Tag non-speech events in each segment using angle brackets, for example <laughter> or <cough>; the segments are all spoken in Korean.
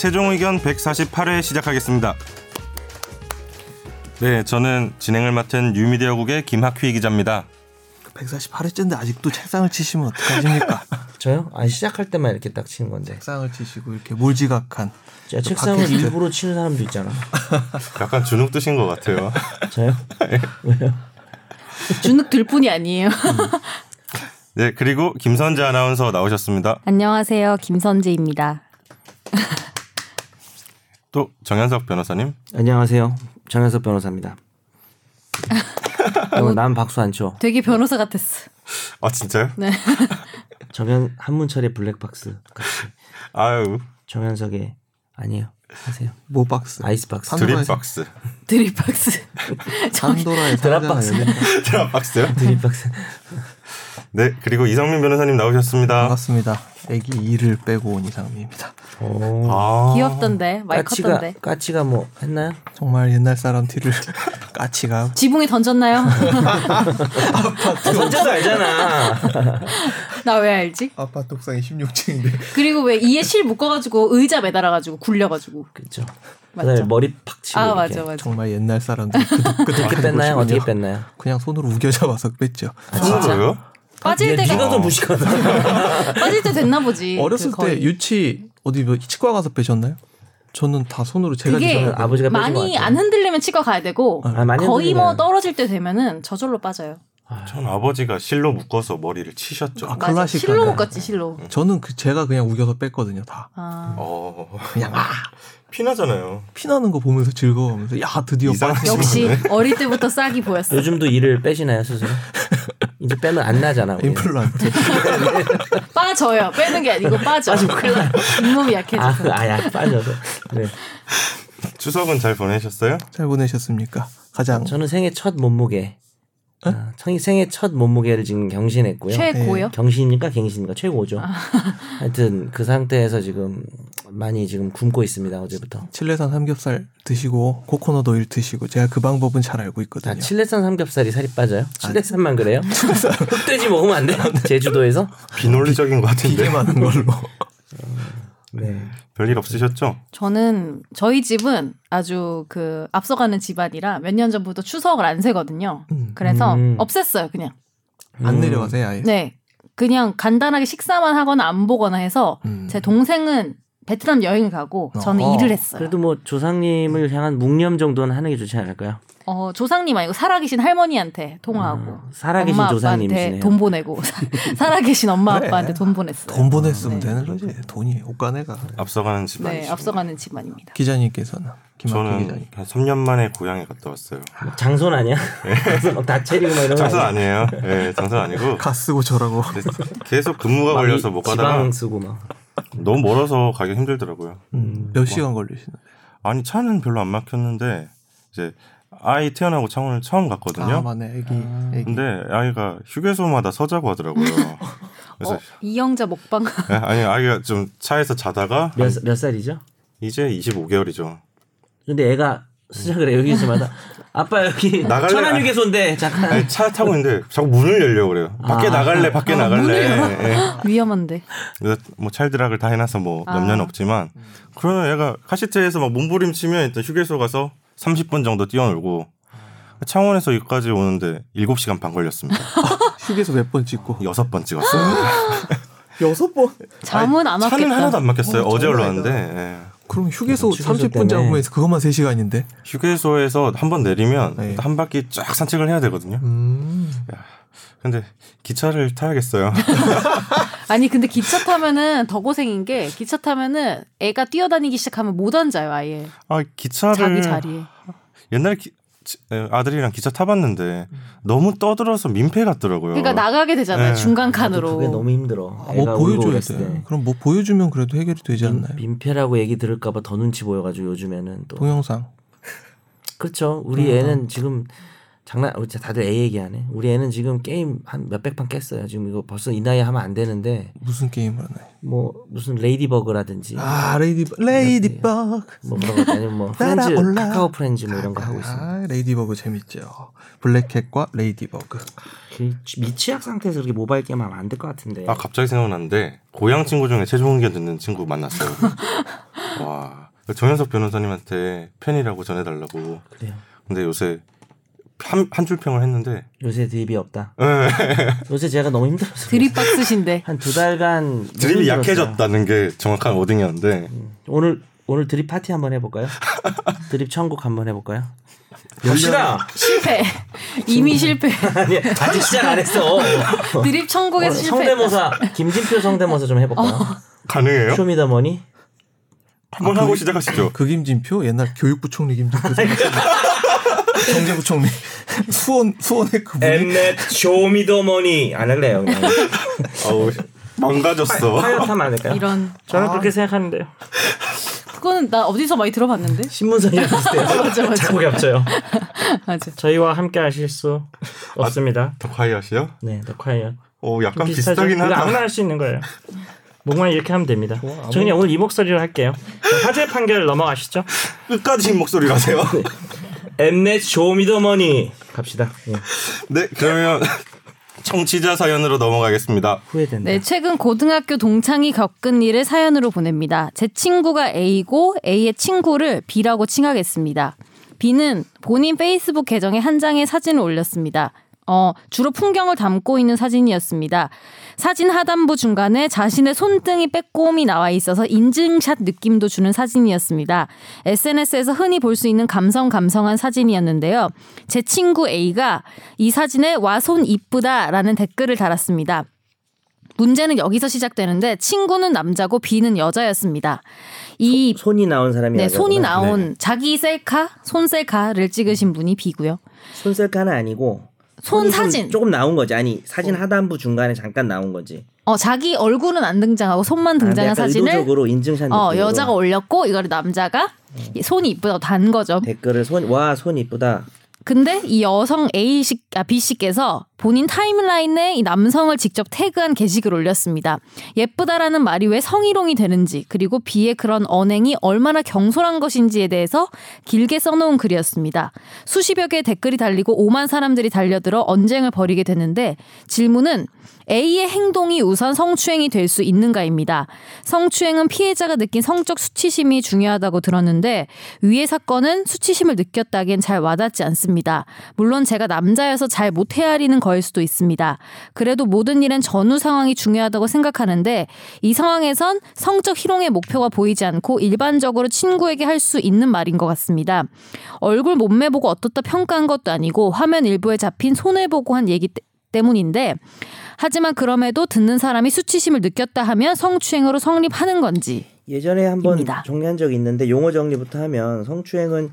최종 의견 148회 시작하겠습니다. 네, 저는 진행을 맡은 뉴미디어국의 김학휘 기자입니다. 148회째인데 아직도 책상을 치시면 어떡하십니까? <laughs> 저요? 아니 시작할 때만 이렇게 딱 치는 건데. 책상을 치시고 이렇게 몰지각한 제가 책상을 팟캐스트. 일부러 치는 사람도 있잖아. <laughs> 약간 주눅 드신 것 같아요. <laughs> 저요? 왜요? 주눅 들 뿐이 아니에요. 네, 그리고 김선재 아나운서 나오셨습니다. 안녕하세요. 김선재입니다. 또 정현석 변호사님. 안녕하세요. 정현석 변호사입니다. 어, 난 박수 안 쳐. 되게 변호사 같았어. 아 진짜요? 네. <laughs> 정현 한문철의 블랙박스 같이 아유, 정현석의 아니에요. 하세요. 모박스 아이스박스. 산- 드립박스. 드립박스. 산도라의 드랍박스. 드랍박스요? 드립박스. 네, 그리고 이성민 변호사님 나오셨습니다. 반갑습니다. 애기 이를 빼고 온 이상미입니다. 오. 아, 귀엽던데. 많이 까치가 컸던데. 까치가 뭐 했나요? 정말 옛날 사람 티를 <laughs> 까치가 지붕에 던졌나요? <laughs> 선재도 알잖아. <laughs> 나 왜 알지? 아파트 옥상이 16층인데 그리고 왜 이에 실 묶어가지고 의자 매달아가지고 굴려가지고. 그렇죠. 맞죠? 머리 팍 치고 아 이렇게. 맞아 맞아. 정말 옛날 사람들 그득 그득 어떻게 뺐나요? 어떻게 뺐나요? 그냥 손으로 우겨 잡아서 뺐죠. 진짜요? 빠질 때가 네가 더 무식하다. <laughs> 빠질 때 됐나 보지. 어렸을 그. 때 유치 어디 뭐 치과 가서 빼셨나요? 저는 다 손으로 제가 그게 아버지가 많이. 안 흔들리면 치과 가야 되고 아, 거의 뭐 흔들리면. 떨어질 때 되면은 저절로 빠져요. 전 아버지가 실로 묶어서 머리를 치셨죠. 아. 클래식 실로. 묶었지 실로. 저는 그 제가 그냥 우겨서 뺐거든요 다. 아. 어, 그냥 아 피나잖아요. 피나는 거 보면서 즐거워하면서 야 드디어. 역시 어릴 때부터 싹이 보였어. 요즘도 이를 빼시나요 스스로? 이제 빼면 안 나잖아. 임플란트. <laughs> 빠져요. 빼는 게 아니고 빠져. 잇몸이 아, 약해져서. 아야 빠져서. 네. 추석은 잘 보내셨어요? 잘 보내셨습니까? 가장 저는 생애 첫 몸무게. 아, 청- 생애 첫 몸무게를 지금 경신했고요. 최고요? 경신입니까 갱신입니까? 최고죠. 하여튼 그 상태에서 지금 많이 지금 굶고 있습니다 어제부터. 칠레산 삼겹살 드시고 코코넛 오일 드시고 제가 그 방법은 잘 알고 아, 있거든요. 칠레산 삼겹살이 살이 빠져요? 칠레산만 그래요? <laughs> 흑돼지 먹으면 안 돼요? 제주도에서? 비논리적인 것 같은데. 되게 많은 걸로. <laughs> 네. 별일 없으셨죠? 저는 저희 집은 아주 그 앞서가는 집안이라 몇 년 전부터 추석을 안 세거든요. 음. 그래서 음. 없앴어요, 그냥. 안 음. 내려가세요 아예. 네. 그냥 간단하게 식사만 하거나 안 보거나 해서 음. 제 동생은 베트남 여행을 가고 저는 어허. 일을 했어요. 그래도 뭐 조상님을 향한 묵념 정도는 하는 게 좋지 않을까요? 어, 조상님 아니고 살아계신 할머니한테 통화하고 아, 살아계신 엄마 조상님이시네요. 아빠한테 돈 보내고 <laughs> 살아계신 엄마 그래. 아빠한테 돈 보냈어요. 돈 보냈으면 네. 되는 거지. 돈이 옷가네가. 앞서가는 집안이죠. 네, 앞서가는 집안입니다. 기자님께서는 저는 기자님. 한 3년 만에 고향에 갔다 왔어요. 장손 아니야? <laughs> 막 다체리고 막 이런 아니야? 아니에요. 예, 장선 아니고 가 쓰고 저라고. 근데 계속 근무가 막 걸려서 이못 가다가 지방 쓰고 막. 너무 멀어서 가기 힘들더라고요. 음, 몇 시간 걸리시는데? 아니 차는 별로 안 막혔는데 이제 아이 태어나고 창원을 처음 갔거든요. 아 맞네 애기 애기. 근데 아이가 휴게소마다 서자고 하더라고요. <laughs> 그래서 어, 이영자 먹방 예, <laughs> 아니 아이가 좀 차에서 자다가 몇, 몇 살이죠? 이제 25개월이죠. 근데 애가 시작을 해 여기 있으마다 아빠 여기 나갈래? 천안휴게소인데 잠깐 아니 차 타고 있는데 자꾸 문을 열려고 그래요. 밖에 아. 나갈래, 밖에 아, 나갈래. 문을 열어? 예. <laughs> 위험한데. 그래서 뭐 찰드락을 다 해놔서 뭐 아. 염려는 없지만 그러면 얘가 카시트에서 막 몸부림치면 일단 휴게소 가서 30분 정도 뛰어놀고 창원에서 여기까지 오는데 7시간 반 걸렸습니다. <laughs> 휴게소 몇 번 찍고. 여섯 번 찍었어요. <laughs> 여섯 번. 잠은 안 왔겠다. 차는 하나도 안 막혔어요. 어, 어제 장난 올라왔는데. 예. 그럼 휴게소 휴게소 30분 때문에. 잡으면 그것만 3시간인데. 휴게소에서 한 번 내리면 네. 한 바퀴 쫙 산책을 해야 되거든요. 음. 근데 기차를 타야겠어요. <laughs> 아니 근데 기차 타면은 더 고생인 게 기차 타면은 애가 뛰어다니기 시작하면 못 앉아요 아예 아 기차를 자기 자리에. 옛날에 기- 아들이랑 기차 타봤는데 너무 떠들어서 민폐 같더라고요. 그러니까 나가게 되잖아요 네. 중간 칸으로. 그게 너무 힘들어. 아, 뭐 보여줘야 돼. 때. 그럼 뭐 보여주면 그래도 해결이 되지 않나요? 민, 민폐라고 얘기 들을까봐 더 눈치 보여가지고 요즘에는 또 동영상. 그렇죠. 우리 애는 지금 장난 어, 진짜 다들 애 얘기하네. 우리 애는 지금 게임 한 몇백 판 깼어요. 지금 이거 벌써 이 나이에 하면 안 되는데 무슨 게임을 하나요? 뭐 무슨 레이디버그라든지 아 레이디 레이디버그. 뭐 그런 거 아니면 뭐 프렌즈 날아올라. 카카오 프렌즈 뭐 이런 거 하고 있습니다. 아 레이디버그 재밌죠. 블랙캣과 레이디버그. 그 미취학 상태에서 그렇게 모바일 게임 하면 안 될 것 같은데. 아 갑자기 생각났는데 고향 친구 중에 최종 의견 듣는 친구 만났어요. <laughs> 와 정현석 변호사님한테 팬이라고 전해달라고. 그래요. 근데 요새 한 한 줄 평을 했는데 요새 드립이 없다. 예. <laughs> 요새 제가 너무 힘들어서 드립 박사신데. 한 두 달간 드립이. 약해졌다는 게 정확한 wording이었는데 오늘 오늘 드립 파티 한번 해볼까요? <laughs> 드립 천국 한번 해볼까요? 갑시다. 실패. <laughs> 이미 실패. 아니 아직 시작 안 했어. 드립 천국에서 실패. 성대모사 김진표 성대모사 좀 해볼까요? 가능해요? 쇼미더머니 한번 하고 시작하시죠. 그 김진표 옛날 교육부 총리 김진표 경제부총리 수원 수원의 그분이 엠넷 쇼미더머니 안 할래요. 아우 망가졌어. 파이어타면 안 될까요? 이런. 저는 그렇게 생각하는데요. 그거는 나 어디서 많이 들어봤는데. 신문선이랑 비슷해요. <laughs> 맞아, 맞아. 자꾸 겹쳐요. 맞아. 저희와 함께 하실 수 없습니다. 더 콰이엇이요? 네, 더 콰이어. 어 약간? 비슷하긴 하다. 아무나 할 수 있는 거예요. 목만 이렇게 하면 됩니다. 저 그냥 오늘 이 목소리로 할게요. 화재 판결 넘어가시죠. 끝까지 목소리를 하세요. 엠넷 쇼미더머니 갑시다. 예. 네 그러면 <laughs> 청취자 사연으로 넘어가겠습니다. 후회된다. 네, 최근 고등학교 동창이 겪은 일을 사연으로 보냅니다. 제 친구가 A고 A의 친구를 B라고 칭하겠습니다. B는 본인 페이스북 계정에 한 장의 사진을 올렸습니다. 어, 주로 풍경을 담고 있는 사진이었습니다. 사진 하단부 중간에 자신의 손등이 빼꼼히 나와 있어서 인증샷 느낌도 주는 사진이었습니다. SNS에서 흔히 볼 수 있는 감성 감성한 사진이었는데요. 제 친구 A가 이 사진에 와 손 이쁘다라는 댓글을 달았습니다. 문제는 여기서 시작되는데 친구는 남자고 B는 여자였습니다. 이 손이 나온 사람이 네. 손이 나온 자기 셀카, 손 셀카를 찍으신 분이 B고요. 손 셀카는 아니고 손 사진. 조금 나온 거지. 아니 사진 하단부 중간에 잠깐 나온 거지. 어, 자기 얼굴은 안 등장하고 손만 아, 등장한 약간 사진을 의도적으로 인증샷 어, 느낌으로 여자가 올렸고 이거를 남자가 손이 이쁘다고 단 거죠. 댓글을 손 와 손 이쁘다. 근데 이 여성 A 씨, 아, B 씨께서 본인 타임라인에 이 남성을 직접 태그한 게시글 올렸습니다. 예쁘다라는 말이 왜 성희롱이 되는지 그리고 B의 그런 언행이 얼마나 경솔한 것인지에 대해서 길게 써놓은 글이었습니다. 수십여 개의 댓글이 달리고 5만 사람들이 달려들어 언쟁을 벌이게 되는데 질문은 A의 행동이 우선 성추행이 될 수 있는가입니다. 성추행은 피해자가 느낀 성적 수치심이 중요하다고 들었는데 위의 사건은 수치심을 느꼈다기엔 잘 와닿지 않습니다. 물론 제가 남자여서 잘 못 헤아리는 거일 수도 있습니다. 그래도 모든 일엔 전후 상황이 중요하다고 생각하는데 이 상황에선 성적 희롱의 목표가 보이지 않고 일반적으로 친구에게 할 수 있는 말인 것 같습니다. 얼굴 몸매 보고 어떻다 평가한 것도 아니고 화면 일부에 잡힌 손을 보고 한 얘기 때- 때문인데 하지만 그럼에도 듣는 사람이 수치심을 느꼈다 하면 성추행으로 성립하는 건지 예전에 한번. 정리한 적이 있는데 용어 정리부터 하면 성추행은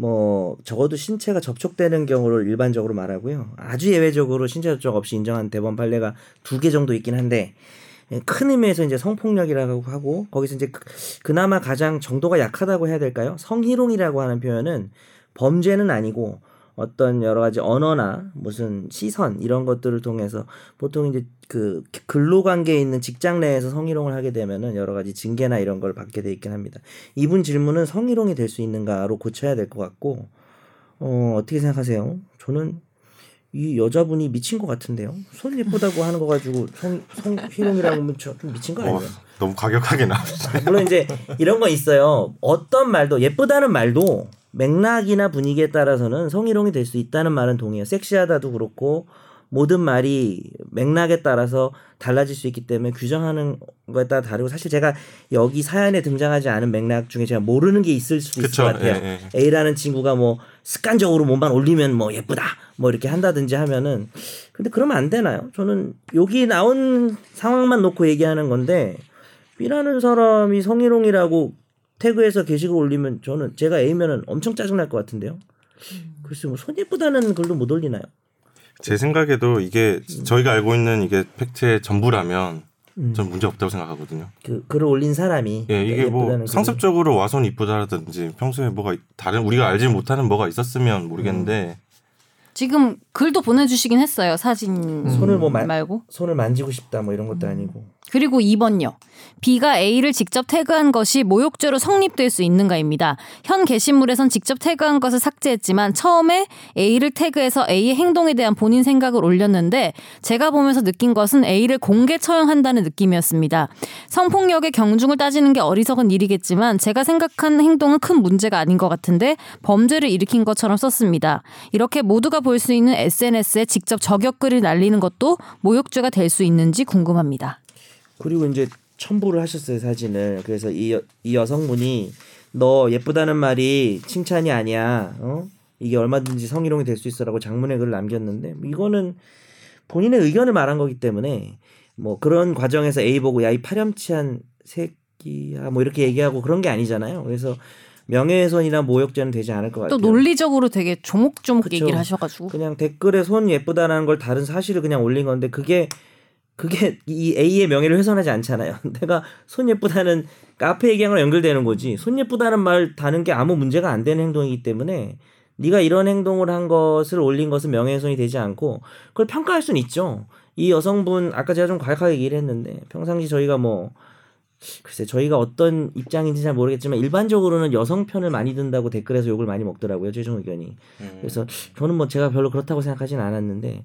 뭐 적어도 신체가 접촉되는 경우를 일반적으로 말하고요. 아주 예외적으로 신체 접촉 없이 인정한 대법원 판례가 두 개 정도 있긴 한데 예, 큰 의미에서 이제 성폭력이라고 하고 거기서 이제 그- 그나마 가장 정도가 약하다고 해야 될까요? 성희롱이라고 하는 표현은 범죄는 아니고 어떤 여러 가지 언어나 무슨 시선 이런 것들을 통해서 보통 이제 그 근로 관계에 있는 직장 내에서 성희롱을 하게 되면은 여러 가지 징계나 이런 걸 받게 돼 있긴 합니다. 이분 질문은 성희롱이 될 수 있는가로 고쳐야 될 것 같고 어 어떻게 생각하세요? 저는 이 여자분이 미친 것 같은데요. 손 예쁘다고 하는 거 가지고 성 성희롱이라고 하면 저좀 미친 거 어, 아니에요? 너무 과격하게 나. 물론 이제 이런 거 있어요. 어떤 말도 예쁘다는 말도 맥락이나 분위기에 따라서는 성희롱이 될 수 있다는 말은 동의해요. 섹시하다도 그렇고 모든 말이 맥락에 따라서 달라질 수 있기 때문에 규정하는 거에 따라 다르고 사실 제가 여기 사연에 등장하지 않은 맥락 중에 제가 모르는 게 있을 수도 있을 그쵸, 것 같아요. 예, A라는 친구가 뭐 습관적으로 몸만 올리면 뭐 예쁘다 뭐 이렇게 한다든지 하면은 근데 그러면 안 되나요? 저는 여기 나온 상황만 놓고 얘기하는 건데 B라는 사람이 성희롱이라고 태그해서 게시글 올리면 저는 제가 A면은 엄청 짜증날 것 같은데요. 글쎄 뭐 손 예쁘다는 글도 못 올리나요? 제 생각에도 이게 저희가 알고 있는 이게 팩트의 전부라면 음. 전 문제 없다고 생각하거든요. 그 글을 올린 사람이 예, 이게 뭐. 상습적으로 와선 이쁘다라든지 평소에 뭐가 다른 우리가 알지 못하는 뭐가 있었으면 모르겠는데 지금 글도 보내주시긴 했어요 사진 손을 뭐 말- 말고 손을 만지고 싶다 뭐 이런 것도 아니고 그리고 2번요. B가 A를 직접 태그한 것이 모욕죄로 성립될 수 있는가입니다. 현 게시물에선 직접 태그한 것을 삭제했지만 처음에 A를 태그해서 A의 행동에 대한 본인 생각을 올렸는데 제가 보면서 느낀 것은 A를 공개 처형한다는 느낌이었습니다. 성폭력의 경중을 따지는 게 어리석은 일이겠지만 제가 생각한 행동은 큰 문제가 아닌 것 같은데 범죄를 일으킨 것처럼 썼습니다. 이렇게 모두가 볼 수 있는 SNS에 직접 저격글을 날리는 것도 모욕죄가 될 수 있는지 궁금합니다. 그리고 이제 첨부를 하셨어요 사진을. 그래서 이, 여, 이 여성분이 너 예쁘다는 말이 칭찬이 아니야. 어? 이게 얼마든지 성희롱이 될 수 있어라고 장문의 글을 남겼는데 뭐 이거는 본인의 의견을 말한 거기 때문에 뭐 그런 과정에서 A 보고 야 이 파렴치한 새끼야 뭐 이렇게 얘기하고 그런 게 아니잖아요. 그래서 명예훼손이나 모욕죄는 되지 않을 것또 같아요. 논리적으로 되게 조목조목 그쵸. 얘기를 하셔가지고 그냥 댓글에 손 예쁘다라는 걸 다른 사실을 그냥 올린 건데 그게 그게 이 A의 명예를 훼손하지 않잖아요. <laughs> 내가 손 예쁘다는 카페 얘기한 거랑 연결되는 거지. 손 예쁘다는 말 다는 게 아무 문제가 안 되는 행동이기 때문에 네가 이런 행동을 한 것을 올린 것은 명예훼손이 되지 않고 그걸 평가할 수는 있죠. 이 여성분 아까 제가 좀 과격하게 얘기를 했는데 평상시 저희가 뭐 글쎄 저희가 어떤 입장인지 잘 모르겠지만 일반적으로는 여성 편을 많이 든다고 댓글에서 욕을 많이 먹더라고요 최종 의견이. 그래서 저는 뭐 제가 별로 그렇다고 생각하진 않았는데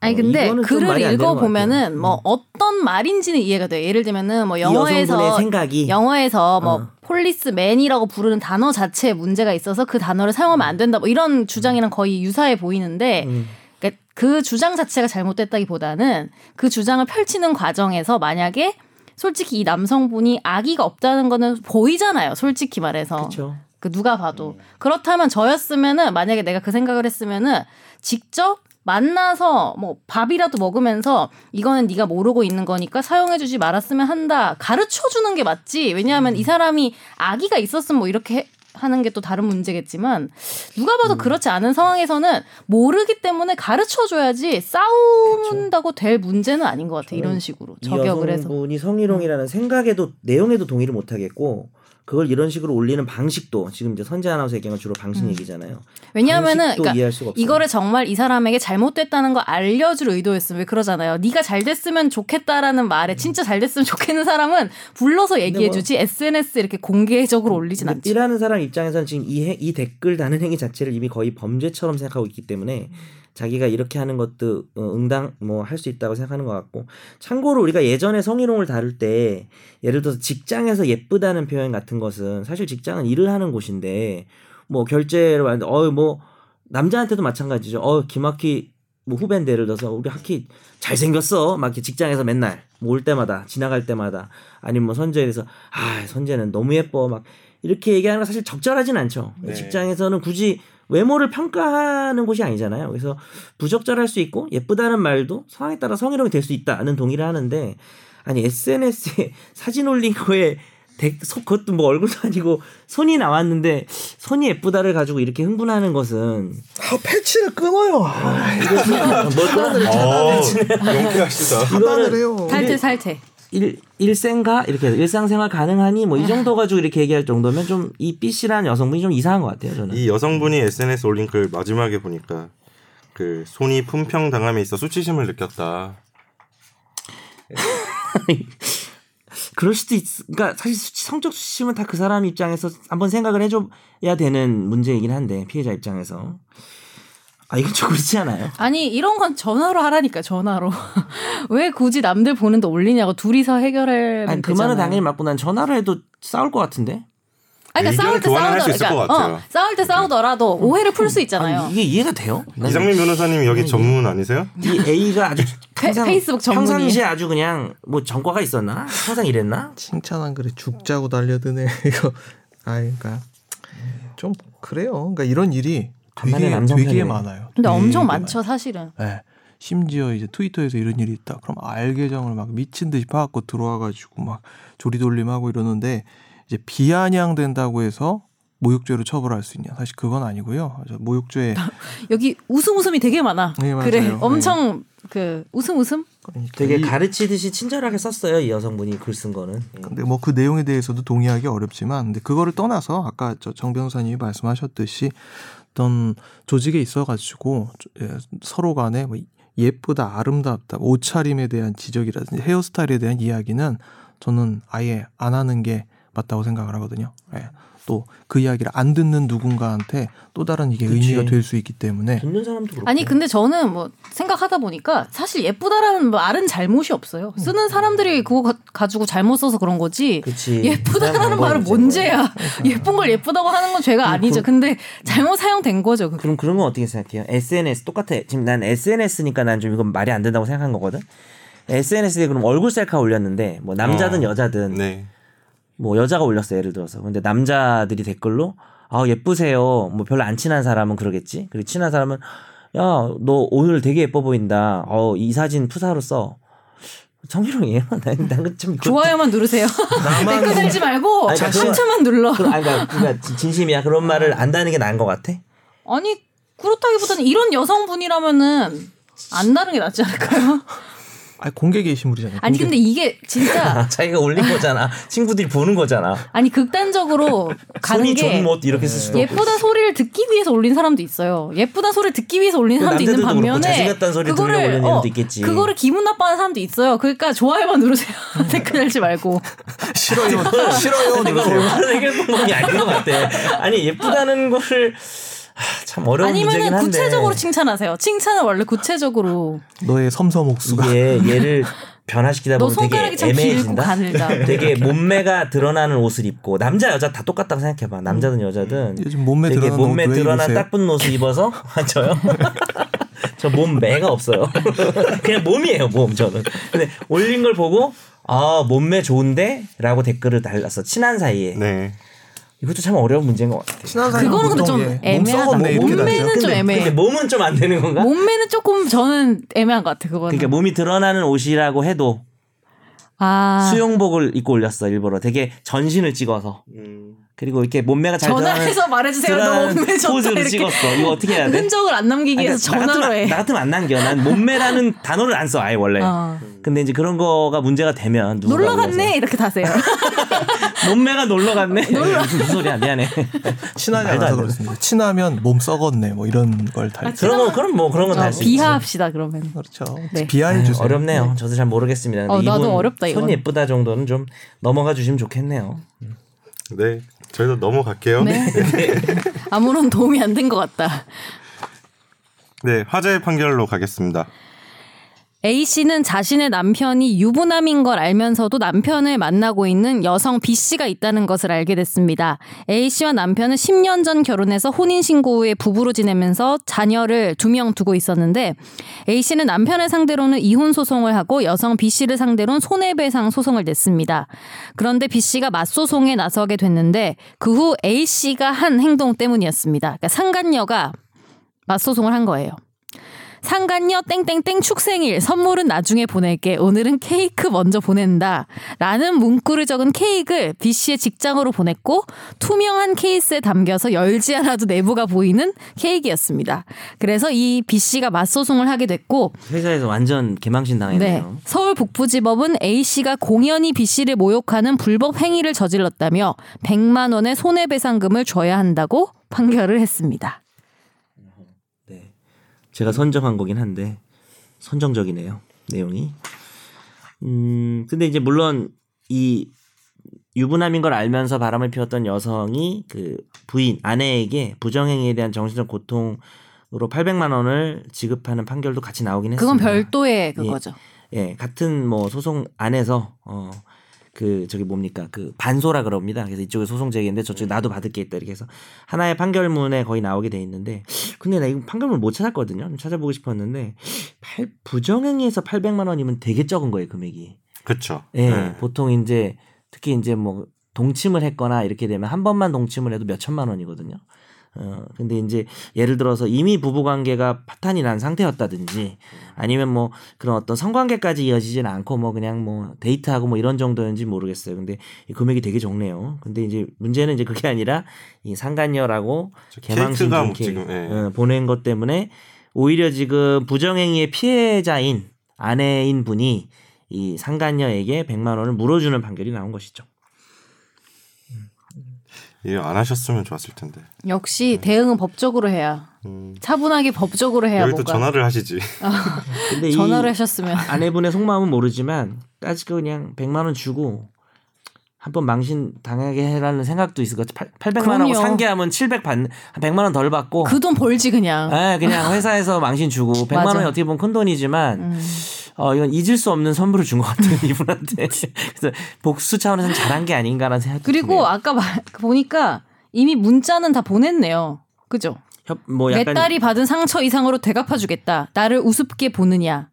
아니 어, 근데 글을 읽어 것 보면은. 뭐 어떤 말인지는 이해가 돼요. 예를 들면은 뭐 영어에서 영어에서 뭐 어. 폴리스맨이라고 부르는 단어 자체에 문제가 있어서 그 단어를 사용하면 안 된다. 뭐 이런 주장이랑 거의 유사해 보이는데 음. 그러니까 그 주장 자체가 잘못됐다기보다는 그 주장을 펼치는 과정에서 만약에 솔직히 이 남성분이 악의가 없다는 거는 보이잖아요. 솔직히 말해서. 그렇죠. 그 누가 봐도 그렇다면 저였으면은 만약에 내가 그 생각을 했으면은 직접 만나서 뭐 밥이라도 먹으면서 이거는 네가 모르고 있는 거니까 사용해주지 말았으면 한다. 가르쳐 주는 게 맞지. 왜냐하면 이 사람이 아기가 있었으면 뭐 이렇게 해- 하는 게 또 다른 문제겠지만 누가 봐도 그렇지 않은 상황에서는 모르기 때문에 가르쳐 줘야지 싸운다고 될 문제는 아닌 것 같아 이런 식으로 이 저격을 해서. 여성분이 성희롱이라는 생각에도 내용에도 동의를 못 하겠고 그걸 이런 식으로 올리는 방식도 지금 이제 선재 아나운서 얘기한 건 주로 방식 얘기잖아요. 왜냐하면은 그러니까. 이거를 정말 이 사람에게 잘못됐다는 걸 알려줄 의도였으면 왜 그러잖아요. 네가 잘 됐으면 좋겠다라는 말에 진짜 잘 됐으면 좋겠는 사람은 불러서 얘기해주지 SNS 이렇게 공개적으로 올리진 않지. B라는 사람 입장에서는 지금 이, 행- 이 댓글 다는 행위 자체를 이미 거의 범죄처럼 생각하고 있기 때문에 자기가 이렇게 하는 것도 어, 응당 뭐 할 수 있다고 생각하는 것 같고 참고로 우리가 예전에 성희롱을 다룰 때 예를 들어서 직장에서 예쁘다는 표현 같은 것은 사실 직장은 일을 하는 곳인데 뭐 결제를 하는데 어뭐 남자한테도 마찬가지죠. 어 김학희 뭐 후배인데 예를 들어서 우리 학희 잘생겼어 막 이렇게 직장에서 맨날 뭐 올 때마다 지나갈 때마다 아니면 뭐 선재에 대해서 아 선재는 너무 예뻐 막 이렇게 얘기하는 건 사실 적절하진 않죠. 네. 직장에서는 굳이 외모를 평가하는 곳이 아니잖아요. 그래서 부적절할 수 있고 예쁘다는 말도 상황에 따라 성희롱이 될 수 있다는 동의를 하는데 아니 SNS에 <laughs> 사진 올린 거에 대, 소, 그것도 뭐 얼굴도 아니고 손이 나왔는데 손이 예쁘다를 가지고 이렇게 흥분하는 것은 아 패치를 끊어요. 아, 뭘 끊어내려 어, 명쾌하시다. 차단을 해요. 살퇴 살퇴. 일 일생가 이렇게 해서 일상생활 가능하니 뭐 이 정도 가지고 이렇게 얘기할 정도면 좀 이 B 씨라는 여성분이 좀 이상한 것 같아요 저는. 이 여성분이 SNS 올린 글 마지막에 보니까 그 손이 품평 당함에 있어 수치심을 느꼈다. <laughs> 그럴 수도 있. 그러니까 사실 수치- 성적 수치심은 다 그 사람 입장에서 한번 생각을 해줘야 되는 문제이긴 한데 피해자 입장에서. 아 이건 좀 그렇지 않아요? 아니 이런 건 전화로 하라니까 전화로. <laughs> 왜 굳이 남들 보는데 올리냐고 둘이서 해결하면 아니 그 되잖아요. 말은 당연히 맞고 난 전화를 해도 싸울 것 같은데. 아니, 그러니까 싸울 때 교환을 할수 싸우더 있을 것 그러니까. 어, 싸울 때 싸우더라도 오해를 풀 수 있잖아요. 아니, 이게 이해가 돼요? 난 이상민 변호사님 여기 전문 아니세요? 이 A가 아주 <laughs> 페- 항상 페이스북 전문이에요. 평상시에 아주 그냥 뭐 전과가 있었나? 항상 이랬나? 칭찬한 글에 죽자고 달려드네 <laughs> 이거. 아 그러니까 좀 그래요. 그러니까 이런 일이 간만에 되게 남성 되게. 많아요. 근데 되게 엄청 많아요. 많죠 사실은. 네. 심지어 이제 트위터에서 이런 일이 있다. 그럼 알 계정을 막 미친 듯이 파갖고 들어와가지고 막 조리돌림하고 이러는데 이제 비아냥된다고 해서 모욕죄로 처벌할 수 있냐? 사실 그건 아니고요. 저 모욕죄 <laughs> 여기 웃음 웃음이 되게 많아. 네, 맞아요. 그래 네. 엄청 그 웃음 웃음. 그러니까 되게 이- 가르치듯이 친절하게 썼어요 이 여성분이 글 쓴 거는. 근데 뭐 그 내용에 대해서도 동의하기 어렵지만 근데 그거를 떠나서 아까 저 정 변호사님이 말씀하셨듯이 어떤 조직에 있어가지고 예, 서로 간에 뭐 예쁘다, 아름답다, 옷차림에 대한 지적이라든지 헤어스타일에 대한 이야기는 저는 아예 안 하는 게 맞다고 생각을 하거든요. 예. 또 그 이야기를 안 듣는 누군가한테 또 다른 이게 그치. 의미가 될 수 있기 때문에 듣는 사람도 그렇고. 아니 근데 저는 뭐 생각하다 보니까 사실 예쁘다라는 말은 잘못이 없어요. 쓰는 사람들이 그거 가- 가지고 잘못 써서 그런 거지. 그치. 예쁘다라는 말은 방법이 문제야. <laughs> 예쁜 걸 예쁘다고 하는 건 죄가 아니죠. 근데 잘못 사용된 거죠. 그게. 그럼 그런 건 어떻게 생각해요? SNS 똑같아. 지금 난 SNS니까 난 좀 이건 말이 안 된다고 생각한 거거든. SNS에 그럼 얼굴 셀카 올렸는데 뭐 남자든 어, 여자든 네. 뭐 여자가 올렸어 예를 들어서. 근데 남자들이 댓글로? 아 예쁘세요. 뭐 별로 안 친한 사람은 그러겠지? 그리고 친한 사람은 야 너 오늘 되게 예뻐 보인다. 어 이 사진 푸사로 써. 정희롱이에요 난난좀 <laughs> 좋아요만 누르세요. <laughs> 댓글 달지 말고 아니, 그러니까 눌러. 아니 그러니까, 그러니까 진- 진심이야. 그런 말을 안다는 게 나은 것 같아? 아니 그렇다기보다는 이런 여성분이라면은 안 다른 게 낫지 않을까요? <laughs> 아니 공개 게시물이잖아요. 아니 공개. 근데 이게 진짜 <laughs> 자기가 올린 거잖아 친구들이 보는 거잖아 아니 극단적으로 가는 게 좋은 못 이렇게 쓸 수도 없고 예쁘다 소리를 듣기 위해서 올린 사람도 있어요. 예쁘다 소리를 듣기 위해서 올린 그 사람도 있는 반면에 애들도 있겠지. 그거를 기분 나빠하는 사람도 있어요. 그러니까 좋아요만 누르세요. <laughs> 댓글 달지 말고. <laughs> 싫어요, 싫어요 누르세요. 올바른 해결 방법이 아닌 것 같아. 아니 예쁘다는 거를 하, 참 어려운 문제긴 아니면은 한데 구체적으로 칭찬하세요. 칭찬은 원래 구체적으로 너의 섬섬옥수가 이게 얘를 변화시키다 너 보면 되게 손가락이 참 길고 애매해진다. 가늘다. <laughs> 되게 몸매가 드러나는 옷을 입고 남자 여자 다 똑같다고 생각해봐. 남자든 여자든 요즘 몸매 되게 드러나는 몸매 드러난? 딱 붙는 옷을 입어서 <laughs> 아, 저요? <laughs> 저 몸매가 없어요. 그냥 몸이에요, 몸 저는. 근데 올린 걸 보고 아 몸매 좋은데라고 댓글을 달랐어. 친한 사이에. 네. 이것도 참 어려운 문제인 것 같아요. 친한 사람 그거는 근데 좀 예, 애매하다. 몸 이렇게 몸매는. 좀 애매해. 근데 몸은 좀 안 되는 건가? 몸매는 조금 저는 애매한 것 같아. 그거는. 그러니까 몸이 드러나는 옷이라고 해도 아 수영복을 입고 올렸어 일부러 되게 전신을 찍어서 그리고 이렇게 몸매가 잘 전화해서 말해주세요. 너 몸매 좋다 포즈를 이렇게. 찍었어. 이거 어떻게 해야 돼? 흔적을 안 남기기 위해서 그러니까 나 전화로 같으면, 해. 나 같으면 안 남겨. 난 몸매라는 <laughs> 단어를 안 써, 아예 원래. 어. 근데 이제 그런 거가 문제가 되면 놀러 갔네 이렇게 다세요. <laughs> 몸매가 놀러 갔네. <laughs> 무슨, 무슨 소리야? 미안해. 친하지 않아서 돼. 그렇습니다. 친하면 몸 썩었네 뭐 이런 걸 달. 그런 거 그럼 뭐 그런 건 어, 달수 있지. 비하합시다 그러면. 그렇죠. 네. 비하해 주세요. 어렵네요. 저도 잘 모르겠습니다. 어, 나도 이분 어렵다, 손 이건. 예쁘다 정도는 좀 넘어가 주시면 좋겠네요. 네. 저희도 넘어갈게요. 네. <laughs> 아무런 도움이 안 된 것 같다. 네, 화재 판결로 가겠습니다. A 씨는 자신의 남편이 유부남인 걸 알면서도 남편을 만나고 있는 여성 B 씨가 있다는 것을 알게 됐습니다. A 씨와 남편은 10년 전 결혼해서 혼인신고 후에 부부로 지내면서 자녀를 두 명 두고 있었는데 A 씨는 남편을 상대로는 이혼 소송을 하고 여성 B 씨를 상대로는 손해배상 소송을 냈습니다. 그런데 B 씨가 맞소송에 나서게 됐는데 그 후 A 씨가 한 행동 때문이었습니다. 그러니까 상간녀가 맞소송을 한 거예요. 상간녀 땡땡땡 축생일 선물은 나중에 보낼게 오늘은 케이크 먼저 보낸다 라는 문구를 적은 케이크를 B씨의 직장으로 보냈고 투명한 케이스에 담겨서 열지 않아도 내부가 보이는 케이크였습니다. 그래서 이 B씨가 맞소송을 하게 됐고 회사에서 완전 개망신 네. 당했네요. 서울 북부지법은 A씨가 공연히 B씨를 모욕하는 불법 행위를 저질렀다며 100만 원의 손해배상금을 줘야 한다고 판결을 했습니다. 네. 제가 선정한 거긴 한데 선정적이네요. 내용이. 음, 근데 이제 물론 이 유부남인 걸 알면서 바람을 피웠던 여성이 그 부인 아내에게 부정행위에 대한 정신적 고통으로 800만 원을 지급하는 판결도 같이 나오긴 했습니다. 그건 별도의 그거죠. 예, 같은 뭐 소송 안에서 어. 그 저기 뭡니까 그 반소라 그럽니다. 그래서 이쪽에 소송 제기인데 저쪽에 나도 받을 게 있다 이렇게 해서 하나의 판결문에 거의 나오게 돼 있는데 근데 나 이거 판결문 못 찾았거든요. 좀 찾아보고 싶었는데 팔, 부정행위에서 800만 원이면 되게 적은 거예요 금액이. 그렇죠. 예, 보통 이제 특히 이제 뭐 동침을 했거나 이렇게 되면 한 번만 동침을 해도 몇 천만 원이거든요. 어, 근데 이제 예를 들어서 이미 부부 관계가 파탄이 난 상태였다든지 아니면 뭐 그런 어떤 성관계까지 이어지지는 않고 뭐 그냥 뭐 데이트하고 뭐 이런 정도였는지 모르겠어요. 근데 이 금액이 되게 적네요. 근데 이제 문제는 이제 그게 아니라 이 상간녀라고 개망신 지금, 예. 어, 보낸 것 때문에 오히려 지금 부정행위의 피해자인 아내인 분이 이 상간녀에게 100만 원을 물어주는 판결이 나온 것이죠. 이거 안 하셨으면 좋았을 텐데. 역시 대응은 법적으로 해야 음. 차분하게 법적으로 해야 여기 또 뭔가 전화를 하시지. <laughs> 근데 이 전화를 하셨으면 아내분의 속마음은 모르지만 까짓 거 그냥 100만 원 주고 한 번 망신 당하게 해라는 생각도 있을 것 같아. 800만 원하고. 상계하면 700 받, 한 100만 원 덜 받고 그 돈 벌지 그냥. 예, 그냥 <laughs> 회사에서 망신 주고 100만 맞아. 원이 어떻게 보면 큰 돈이지만 음. 어 이건 잊을 수 없는 선물을 준 것 같아요 <laughs> 이분한테. 그래서 복수 차원에서는 잘한 게 아닌가라는 생각이 그리고 드네요. 아까 말, 보니까 이미 문자는 다 보냈네요. 그죠? 협- 뭐내 약간 딸이 받은 상처 이상으로 되갚아주겠다. 나를 우습게 보느냐.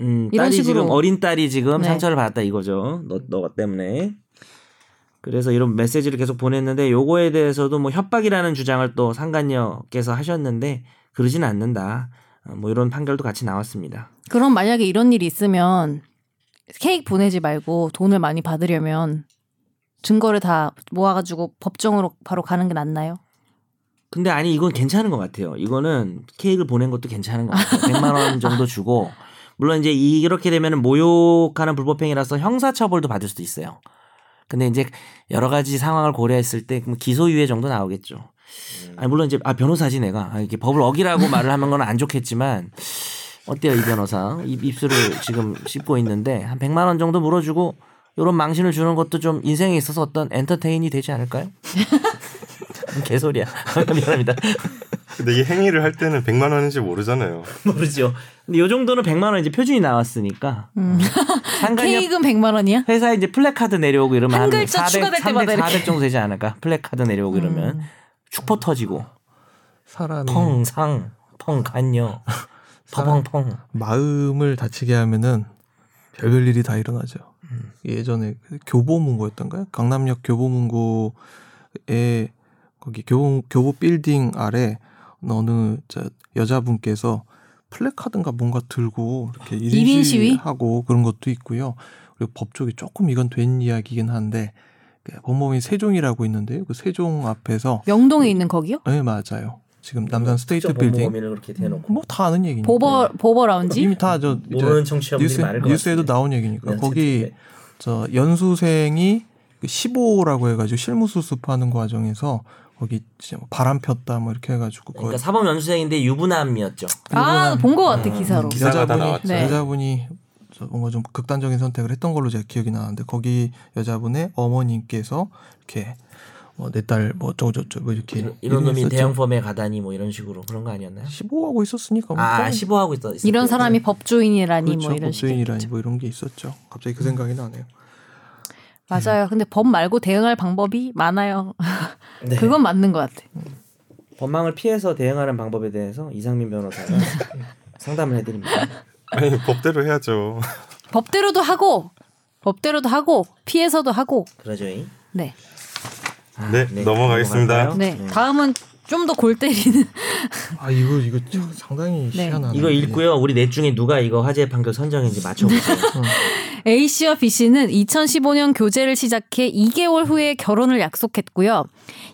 음, 이런 딸이 식으로. 지금 어린 딸이 지금 네. 상처를 받았다 이거죠. 너너 때문에. 그래서 이런 메시지를 계속 보냈는데 요거에 대해서도 뭐 협박이라는 주장을 또 상간녀께서 하셨는데 그러진 않는다. 어, 뭐 이런 판결도 같이 나왔습니다. 그럼 만약에 이런 일이 있으면 케이크 보내지 말고 돈을 많이 받으려면 증거를 다 모아가지고 법정으로 바로 가는 게 낫나요? 근데 아니 이건 괜찮은 것 같아요. 이거는 케이크를 보낸 것도 괜찮은 것 같아요. 100만 원 정도 주고 물론 이제 이렇게 되면은 모욕하는 불법행위라서 형사처벌도 받을 수도 있어요. 근데 이제 여러 가지 상황을 고려했을 때뭐 기소유예 정도 나오겠죠. 아니 물론 이제 아 변호사지 내가 아, 이렇게 법을 어기라고 말을 하는 건 안 좋겠지만 어때요 이 변호사 입, 입술을 지금 씹고 있는데 한 100만 원 정도 물어주고 이런 망신을 주는 것도 좀 인생에 있어서 어떤 엔터테인이 되지 않을까요? <laughs> 개소리야 <laughs> 미안합니다. 근데 이 행위를 할 때는 100만 원인지 모르잖아요. <laughs> 모르죠. 근데 요 정도는 100만 원 이제 표준이 나왔으니까. 음. 케이크는 100만 원이야? 회사에 이제 플래카드 내려오고 이러면 한 한 글자 400, 추가될 300, 때마다 400 정도 되지 않을까? 플래카드 내려오고 이러면 음. 축포 터지고 사람이 펑상 펑간요 퍼펑펑 마음을 다치게 하면은 별별 일이 다 일어나죠. 예전에 그 교보문고였던가요? 강남역 교보문고에 거기 교보, 교보 빌딩 아래 어느 저 여자분께서 플래카드인가 뭔가 들고 이렇게 1인 시위? 하고 그런 것도 있고요. 그리고 법적이 조금 이건 된 이야기긴 한데 그 법무법인 세종이라고 있는데요. 그 세종 앞에서 명동에 있는 거기요? 네 맞아요. 지금 남산 스테이트 빌딩 뭐 다 아는 얘기니까 보버 보버 라운지? 이미 다저 뉴스, 뉴스에도. 나온 얘기니까 네, 거기 채팅에. 저 연수생이 그 15라고 해가지고 실무 수습하는 과정에서 거기 뭐 바람 폈다 뭐 이렇게 해가지고 그러니까 그 사법 연수생인데 유부남이었죠. 아, 본 것 같아, 기사로. 기사가 다 여자분이 나왔죠. 네. 여자분이 저 뭔가 좀 극단적인 선택을 했던 걸로 제가 기억이 나는데 거기 여자분의 어머님께서 이렇게 뭐 내 딸 뭐 어쩌고 저쩌고 뭐 이렇게 이런, 이런 놈이 얘기했었죠. 대형 펌에 가다니 뭐 이런 식으로 그런 거 아니었나요? 15하고 있었으니까 뭐 아, 그건 15 하고 있었. 있었대요. 이런 사람이 법조인이라니 그렇죠. 뭐 이런 법조인이라니 뭐 이런 게 있었죠. 갑자기 그 생각이 나네요. 맞아요. 근데 법 말고 대응할 방법이 많아요. <laughs> 네. 그건 맞는 것 같아. 법망을 피해서 대응하는 방법에 대해서 이상민 변호사가 <laughs> 상담을 해드립니다. 아니 법대로 해야죠. 법대로도 하고 법대로도 하고 피해서도 하고 그러죠. 잉? 네. 아, 네, 넘어가겠습니다. 넘어갈까요? 네. 다음은 좀 더 골 때리는 아 이거 이거 참 상당히 네. 희한하네. 이거 읽고요. 우리 넷 중에 누가 이거 화재 판결 선정인지 맞춰보세요. <laughs> A 씨와 B 씨는 2015년 교제를 시작해 2개월 후에 결혼을 약속했고요.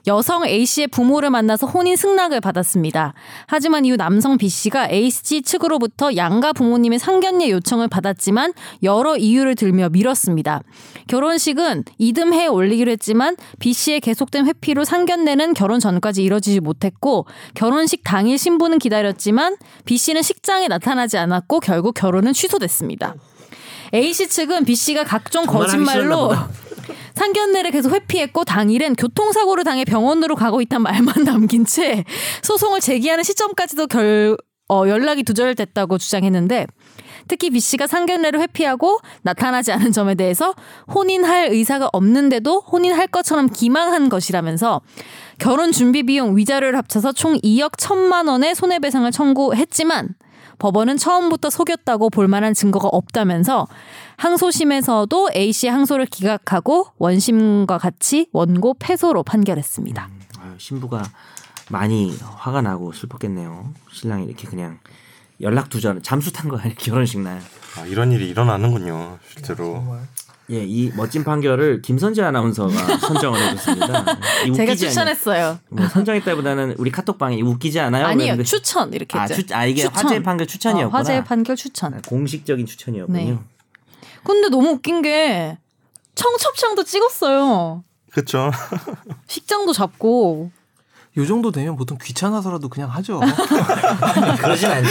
여성 A 씨의 부모를 만나서 혼인 승낙을 받았습니다. 하지만 이후 남성 B 씨가 A 씨 측으로부터 양가 부모님의 상견례 요청을 받았지만 여러 이유를 들며 미뤘습니다. 결혼식은 이듬해에 올리기로 했지만 B 씨의 계속된 회피로 상견례는 결혼 전까지 이뤄지지 못했고 결혼식 당일 신부는 기다렸지만 B 씨는 식장에 나타나지 않았고 결국 결혼은 취소됐습니다. A 씨 측은 B 씨가 각종 거짓말로. 상견례를 계속 회피했고 당일엔 교통사고를 당해 병원으로 가고 있다는 말만 <laughs> 남긴 채 소송을 제기하는 시점까지도 결 어, 연락이 두절됐다고 주장했는데 특히 B 씨가 상견례를 회피하고 나타나지 않은 점에 대해서 혼인할 의사가 없는데도 혼인할 것처럼 기망한 것이라면서 결혼 준비 비용 위자료를 합쳐서 총 2억 1천만 원의 손해배상을 청구했지만 법원은 처음부터 속였다고 볼 만한 증거가 없다면서 항소심에서도 A 씨의 항소를 기각하고 원심과 같이 원고 패소로 판결했습니다. 아유, 신부가 많이 화가 나고 슬펐겠네요. 신랑이 이렇게 그냥 연락 두절 잠수 탄 거야 결혼식 날. 아, 이런 일이 일어나는군요, 실제로. 정말. 예, 이 멋진 판결을 김선재 아나운서가 <laughs> 선정을 해줬습니다. 이 제가 추천했어요. 뭐 선정했다기보다는 우리 카톡방에 이 웃기지 않아요? 아니요, 그랬는데 추천 이렇게 아, 했죠. 추, 아 이게 추천. 화재 판결 추천이었구나. 어, 화재 판결 추천. 아, 공식적인 추천이었군요. 네. 근데 너무 웃긴 게 청첩장도 찍었어요. 그렇죠. 식장도 잡고 요 정도 되면 보통 귀찮아서라도 그냥 하죠. <laughs> 그러진 않죠.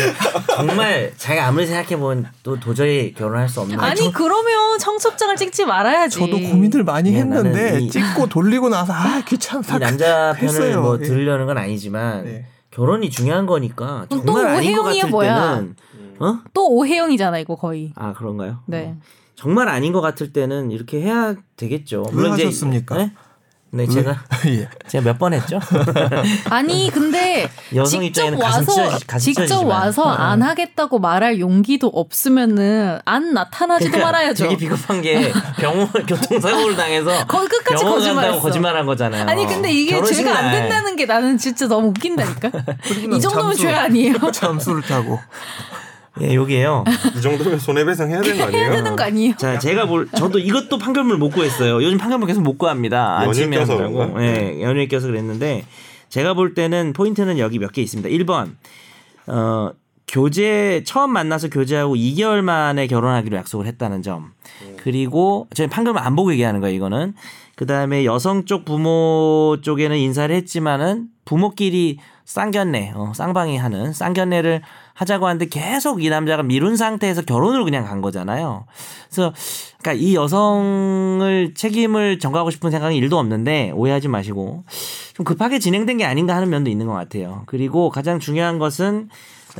정말 자기가 아무리 생각해보면 또 도저히 결혼할 수 없는. 아니 그러면 청첩장을 찍지 말아야지. 저도 고민을 많이 네, 했는데 이- 찍고 돌리고 나서 아 <laughs> 귀찮다. 이 남자 편을 했어요. 뭐 예. 들으려는 건 아니지만 네. 결혼이 중요한 거니까 정말 또 아닌 것 오해영이야, 같을 뭐야. 때는 어? 또 오해영이잖아 이거 거의. 아 그런가요? 네. 정말 아닌 것 같을 때는 이렇게 해야 되겠죠. 왜 이제- 하셨습니까? 네? 네, 제가 <laughs> 예. 제가 몇 번 했죠. <laughs> 아니 근데 <laughs> 여성 직접 와서 찢어지- 가슴 직접. 와서 안 하겠다고 말할 용기도 없으면은 안 나타나지도 그러니까 말아야죠. 되게 비겁한 게 병원 교통사고를 당해서 거의 끝까지 거짓말했어. 거짓말한 거잖아요. 아니 근데 이게 죄가 안 날. 된다는 게 나는 진짜 너무 웃긴다니까. 이 정도면 잠수- 죄 아니에요? 잠수를 타고 예, 여기에요. 이 정도면 손해배상 해야 되는 거 아니에요? 해야 되는 거 아니에요? 자, 제가 볼 저도 이것도 판결문 못 구했어요. 요즘 판결문 계속 못 구합니다. 아침에 껴서 한다고. 그런가? 예, 연일 껴서 그랬는데 제가 볼 때는 포인트는 여기 몇 개 있습니다. 1번. 어, 교제 처음 만나서 교제하고 2개월 만에 결혼하기로 약속을 했다는 점. 그리고 저희 판결문 안 보고 얘기하는 거예요, 이거는. 그다음에 여성 쪽 부모 쪽에는 인사를 했지만은 부모끼리 쌍견례, 어, 쌍방이 하는 쌍견례를 하자고 하는데 계속 이 남자가 미룬 상태에서 결혼을 그냥 간 거잖아요. 그래서 그러니까 이 여성을 책임을 전가하고 싶은 생각은 일도 없는데 오해하지 마시고 좀 급하게 진행된 게 아닌가 하는 면도 있는 것 같아요. 그리고 가장 중요한 것은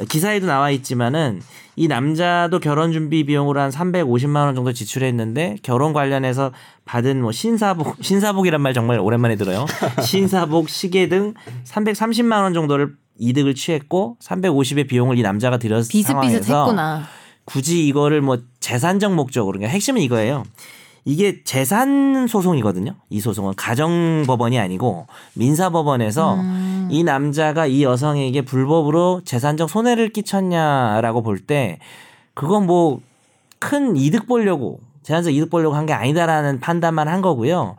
기사에도 나와 있지만은 이 남자도 결혼 준비 비용으로 한 350만 원 정도 지출했는데 결혼 관련해서 받은 뭐 신사복 신사복이란 말 정말 오랜만에 들어요. <laughs> 신사복, 시계 등 330만 원 정도를 이득을 취했고 350의 비용을 이 남자가 들였 상황에서 비슷비슷했구나. 굳이 이거를 뭐 재산적 목적으로 그러니까 핵심은 이거예요. 이게 재산 소송이거든요. 이 소송은 가정 법원이 아니고 민사 법원에서 음. 이 남자가 이 여성에게 불법으로 재산적 손해를 끼쳤냐라고 볼 때 그건 뭐 큰 이득 보려고 재산적 이득 보려고 한 게 아니다라는 판단만 한 거고요.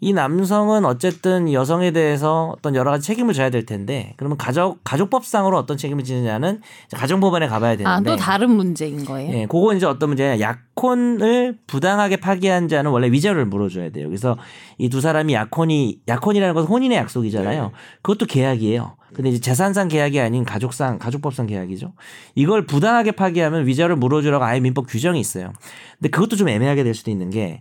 이 남성은 어쨌든 여성에 대해서 어떤 여러 가지 책임을 져야 될 텐데 그러면 가족 가족법상으로 어떤 책임을 지느냐는 가정법원에 가봐야 되는데 아 또 다른 문제인 거예요. 예, 그거 이제 어떤 문제냐. 약혼을 부당하게 파기한 자는 원래 위자료를 물어줘야 돼요. 그래서 이 두 사람이 약혼이, 약혼이라는 것은 혼인의 약속이잖아요. 그것도 계약이에요. 근데 이제 재산상 계약이 아닌 가족상, 가족법상 계약이죠. 이걸 부당하게 파기하면 위자료를 물어주라고 아예 민법 규정이 있어요. 근데 그것도 좀 애매하게 될 수도 있는 게,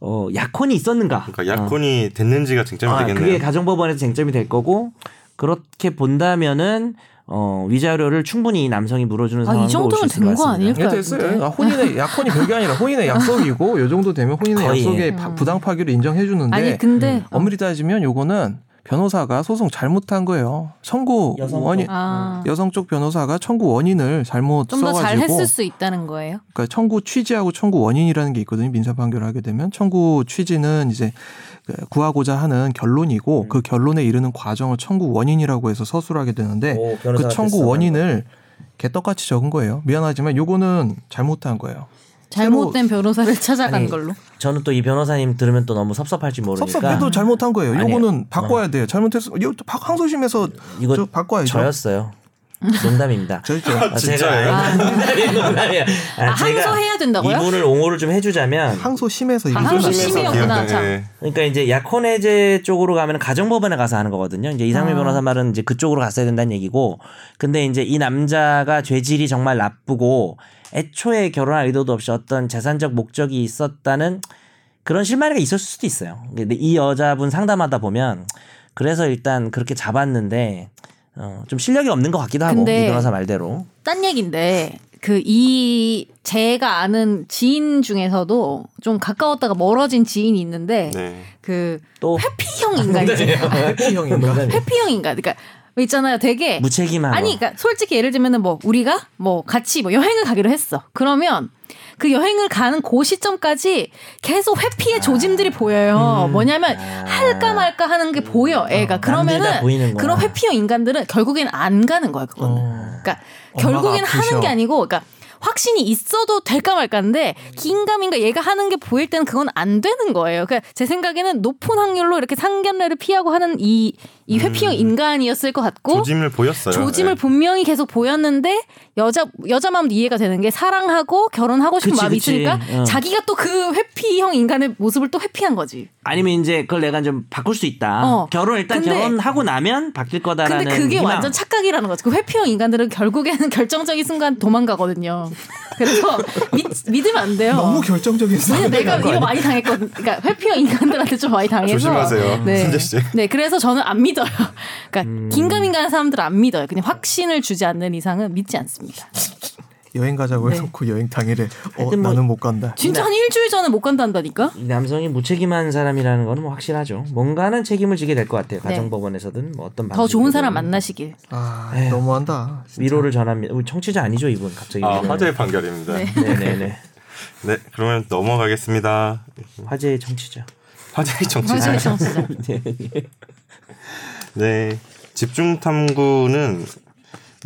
어, 약혼이 있었는가. 그러니까 약혼이 됐는지가 쟁점이 아, 되겠네요. 그게 가정법원에서 쟁점이 될 거고, 그렇게 본다면은, 어, 위자료를 충분히 이 남성이 물어주는 아, 이 상황도 정도면 올수 있을 것된거 같습니다. 아닐까요? 예, 됐어요. 근데? 아, 혼인의 <laughs> 약혼이 별게 아니라 혼인의 약속이고 요 정도 되면 혼인의 거의. 약속의 파- 부당 파기를 인정해 주는데 아니 근데 어. 엄밀히 따지면 요거는 변호사가 소송 잘못한 거예요. 청구 여성 쪽. 원인 아, 여성 쪽 변호사가 청구 원인을 잘못 좀 더잘 써가지고 했을 수 있다는 거예요. 그러니까 청구 취지하고 청구 원인이라는 게 있거든요. 민사 판결을 하게 되면 청구 취지는 이제 그 구하고자 하는 결론이고 그 결론에 이르는 과정을 청구 원인이라고 해서 서술을 하게 되는데 오, 그 청구. 원인을 개떡같이 적은 거예요. 미안하지만 요거는 잘못한 거예요. 잘못된 변호사를 찾아간 아니, 걸로. 저는 또 이 변호사님 들으면 또 너무 섭섭할지 모르니까 섭섭해도 잘못한 거예요. 요거는 바꿔야 돼요. 잘못했어. 이거 항소심에서 이거 저 바꿔야죠. 저였어요. 농담입니다. <laughs> 저였죠. 아, 진짜예요? <laughs> 제가 아, 농담이에요. 아, 아, 항소해야 된다고요? 이분을 옹호를 좀 해주자면 항소심에서 이거 아, 항소 좀- 심의였구나, 기억- 참. 예. 그러니까 이제 약혼 해제 쪽으로 가면 가정법원에 가서 하는 거거든요. 이제 이상민 아. 변호사 말은 이제 그쪽으로 갔어야 된다는 얘기고, 근데 이제 이 남자가 죄질이 정말 나쁘고 애초에 결혼할 의도도 없이 어떤 재산적 목적이 있었다는 그런 실마리가 있었을 수도 있어요. 근데 이 여자분 상담하다 보면 그래서 일단 그렇게 잡았는데 어, 좀 실력이 없는 것 같기도 하고 이 변호사 말대로. 딴 얘긴데 그 이 제가 아는 지인 중에서도 좀 가까웠다가 멀어진 지인이 있는데 네. 그또 회피형인가 이제 해피형인가? 회피형인가 그러니까 있잖아요 되게 무책임한 아니 거. 그러니까 솔직히 예를 들면은 뭐 우리가 뭐 같이 뭐 여행을 가기로 했어 그러면 그 여행을 가는 그 시점까지 계속 회피의 조짐들이 보여요. 뭐냐면 할까 말까 하는 게 보여. 애가 음. 어, 남들 다 그러면은. 그런 회피형 인간들은 결국엔 안 가는 거야 그거는. 어. 그러니까 결국엔 하는 아프셔. 게 아니고, 그러니까 확신이 있어도 될까 말까인데 긴가민가 얘가 하는 게 보일 때는 그건 안 되는 거예요. 그러니까 제 생각에는 높은 확률로 이렇게 상견례를 피하고 하는 이이 회피형 인간이었을 것 같고 조짐을 보였어요. 조짐을 네. 분명히 계속 보였는데 여자 여자 마음도 이해가 되는 게 사랑하고 결혼하고 싶은 그치, 마음이 그치. 있으니까 어. 자기가 또 그 회피형 인간의 모습을 또 회피한 거지. 아니면 이제 그걸 내가 좀 바꿀 수 있다. 어. 결혼 일단 근데- 결혼하고 나면 바뀔 거다라는. 근데 그게 희망. 완전 착각이라는 거지. 그 회피형 인간들은 결국에는 <laughs> 결정적인 순간 도망가거든요. 그래서 믿, 믿으면 안 돼요. 너무 결정적인 왜냐 내가 이거? 많이 당했거든. 그러니까 회피형 인간들한테 좀 많이 당해서 조심하세요, 네. 순재 씨. 네, 그래서 저는 안 믿 어요. <laughs> 그러니까 음. 긴가민가한 사람들은 안 믿어요. 그냥 확신을 주지 않는 이상은 믿지 않습니다. 여행 가자고 네. 해놓고 여행 당일에 어, 뭐- 나는 못 간다. 진짜 한 일주일 전에 못 간다니까. 이 남성이 무책임한 사람이라는 거는 뭐 확실하죠. 뭔가는 책임을 지게 될 것 같아요. 네. 가정법원에서든 뭐 어떤 더 좋은. 사람 만나시길. 아 에휴. 너무한다. 진짜. 위로를 전합니다. 우리 청취자 아니죠 이분 갑자기. 아, 위로를. 화제의 판결입니다. 네. 네. 네네 네. <laughs> 그러면 넘어가겠습니다. 화제의 청취자. 화제의 정치자. 화제의 청취자. <laughs> 네. 집중 탐구는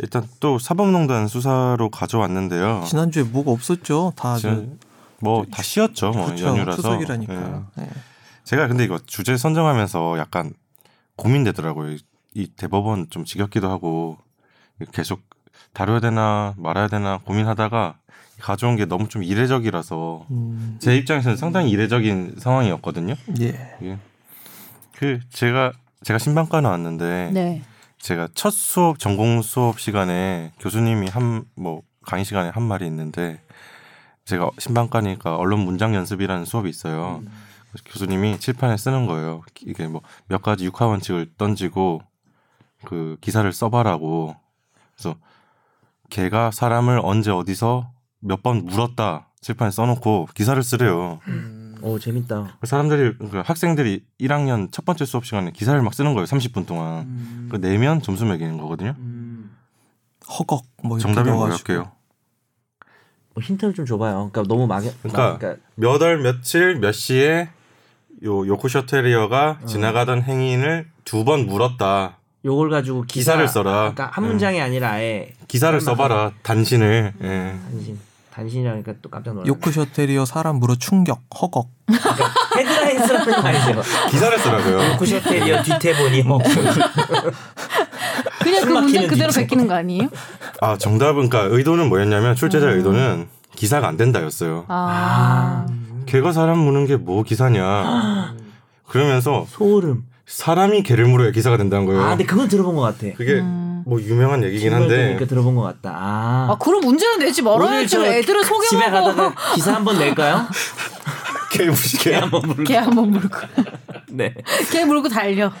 일단 또 사법농단 수사로 가져왔는데요. 지난주에 뭐가 없었죠? 다 뭐다 쉬었죠. 뭐 그렇죠. 연휴라서. 추석이라니까. 네. 네. 제가 근데 이거 주제 선정하면서 약간 고민되더라고요. 이- 이 대법원 좀 지겹기도 하고 계속 다뤄야 되나 말아야 되나 고민하다가 가져온 게 너무 좀 이례적이라서 음, 제 입장에서는 상당히 이례적인 상황이었거든요. 예. 이게 그 제가 제가 신방과 나왔는데 네. 제가 첫 수업 전공 수업 시간에 교수님이 한 뭐 강의 시간에 한 말이 있는데 제가 신방과니까 언론 문장 연습이라는 수업이 있어요. 그래서 교수님이 칠판에 쓰는 거예요. 이게 뭐 몇 가지 육하 원칙을 던지고 그 기사를 써봐라고. 그래서 걔가 사람을 언제 어디서 몇 번 물었다 칠판에 써놓고 기사를 쓰래요. 오 재밌다. 사람들이 그 학생들이 1학년 첫 번째 수업 시간에 기사를 막 쓰는 거예요. 30분 동안. 그 내면 점수 매기는 거거든요. 허걱 뭐 정답이. 뭐였게요? 뭐 힌트를 좀 줘봐요. 그러니까 너무 막연. 그러니까 그러니까 몇월 며칠 몇 시에 요 요크셔 테리어가 지나가던 행인을 두 번 물었다. 요걸 가지고 기사, 기사를 써라. 그러니까 한 문장이 아니라 아예 기사를 써봐라. 단신을. 예. 단신. 단신이라니까 또 깜짝 놀랐네. 요크셔 테리어 사람 물어 충격 허걱. 헤드라인 쓰라는 거 아니죠? 기사를 쓰라고요. 쿠셔테리어 뒤태 보니 뭐. 그냥 그 문장 그대로 뒤쪽. 베끼는 거 아니에요? 아 정답은 그러니까 의도는 뭐였냐면 출제자 의도는 기사가 안 된다였어요. 아. 개가 사람 무는 게 뭐 기사냐. 그러면서 소름. 사람이 개를 물어야 기사가 된다는 거예요. 아, 근데 그건 들어본 것 같아. 그게 뭐 유명한 얘기긴 그러니까 한데 들어본 것 같다. 아. 아, 그럼 문제는 내지 말아야지. 애들을 집에 속여먹어. 가다가 기사 한번 낼까요? <laughs> 개 무시 개. 한번 부르. 걔 한번 물고. <laughs> 네. 걔 물고 달려.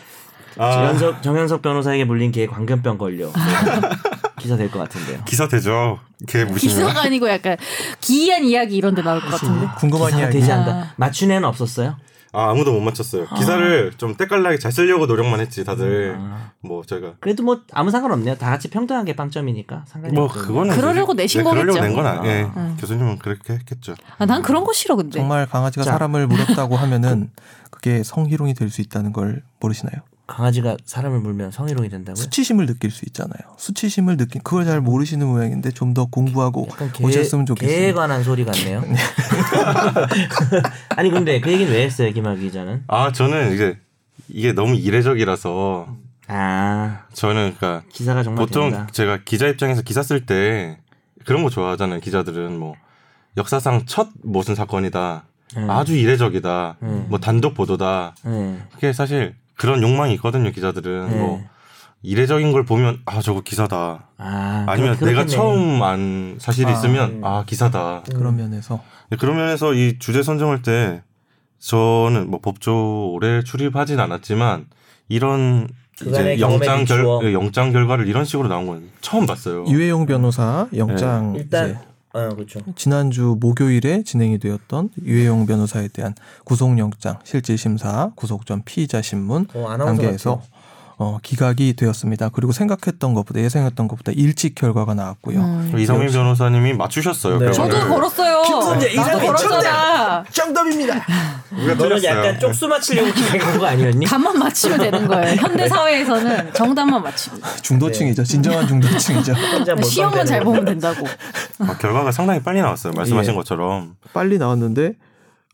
아, 정현석 정현석 변호사에게 물린 개 광견병 걸려. <laughs> 기사 될 것 같은데요. 기사 되죠. 개 무시면. 기사가 아니고 약간 기이한 이야기 이런 데 나올 것 같은데. 궁금한 기사가 이야기. 되지 아. 않다. 맞춘 애는 없었어요? 아 아무도 못 맞췄어요. 기사를 좀 때깔나게 잘 쓰려고 노력만 했지 다들. 아. 뭐 저희가 그래도 뭐 아무 상관없네요. 다 같이 평등하게 빵점이니까 상관이 뭐. 그거는 그러려고 이제- 내신 네, 그러려고 거겠죠. 낸건 아니. 예. 음. 교수님은 그렇게 했겠죠. 아, 난 그런 거 싫어 근데. 정말 강아지가 자. 사람을 <laughs> 물었다고 하면은 그게 성희롱이 될 수 있다는 걸 모르시나요? 강아지가 사람을 물면 성희롱이 된다고요? 수치심을 느낄 수 있잖아요. 수치심을 느낀 그걸 잘 모르시는 모양인데 좀 더 공부하고 약간 개, 오셨으면 개에 좋겠어요. 관한 소리 같네요. <laughs> 아니 근데 그 얘기는 왜 했어요, 김학의 기자는? 아 저는 이게 이게 너무 이례적이라서 아 저는 그러니까 기사가 정말 보통 된다. 제가 기자 입장에서 기사 쓸 때 그런 거 좋아하잖아요. 기자들은 뭐 역사상 첫 무슨 사건이다. 음. 아주 이례적이다. 음. 뭐 단독 보도다. 네. 그게 사실 그런 욕망이 있거든요. 기자들은 네. 뭐 이례적인 걸 보면 아 저거 기사다. 아 아니면 그렇- 내가. 처음 안 사실이 아, 있으면 음. 아 기사다. 그런 면에서 네, 그런 면에서 이 주제 선정할 때 저는 뭐 법조 오래 출입하진 않았지만 이런 이제 영장 비추어. 결 예, 영장 결과를 이런 식으로 나온 건 처음 봤어요. 유해용 변호사 영장 일단 어 그렇죠. 지난주 목요일에 진행이 되었던 유해용 변호사에 대한 구속영장 실질심사 구속 전 피의자 신문 어, 단계에서 같아요. 어, 기각이 되었습니다. 그리고 생각했던 것보다 예상했던 것보다 일찍 결과가 나왔고요. 음. 이성민. 변호사님이 맞추셨어요. 네. 저도 걸었어요. 김선재, 이상민 걸었잖아. 정답입니다. 우리가 너는. 약간 쪽수 맞추려고 기획한 거 아니었니? 답만 맞추면 되는 거예요. 현대 사회에서는 정답만 맞춥니다. <laughs> 중도층이죠. 진정한 중도층이죠. <laughs> 시험만 잘 보면 된다고. 아, 결과가 상당히 빨리 나왔어요. 말씀하신 예. 것처럼. 빨리 나왔는데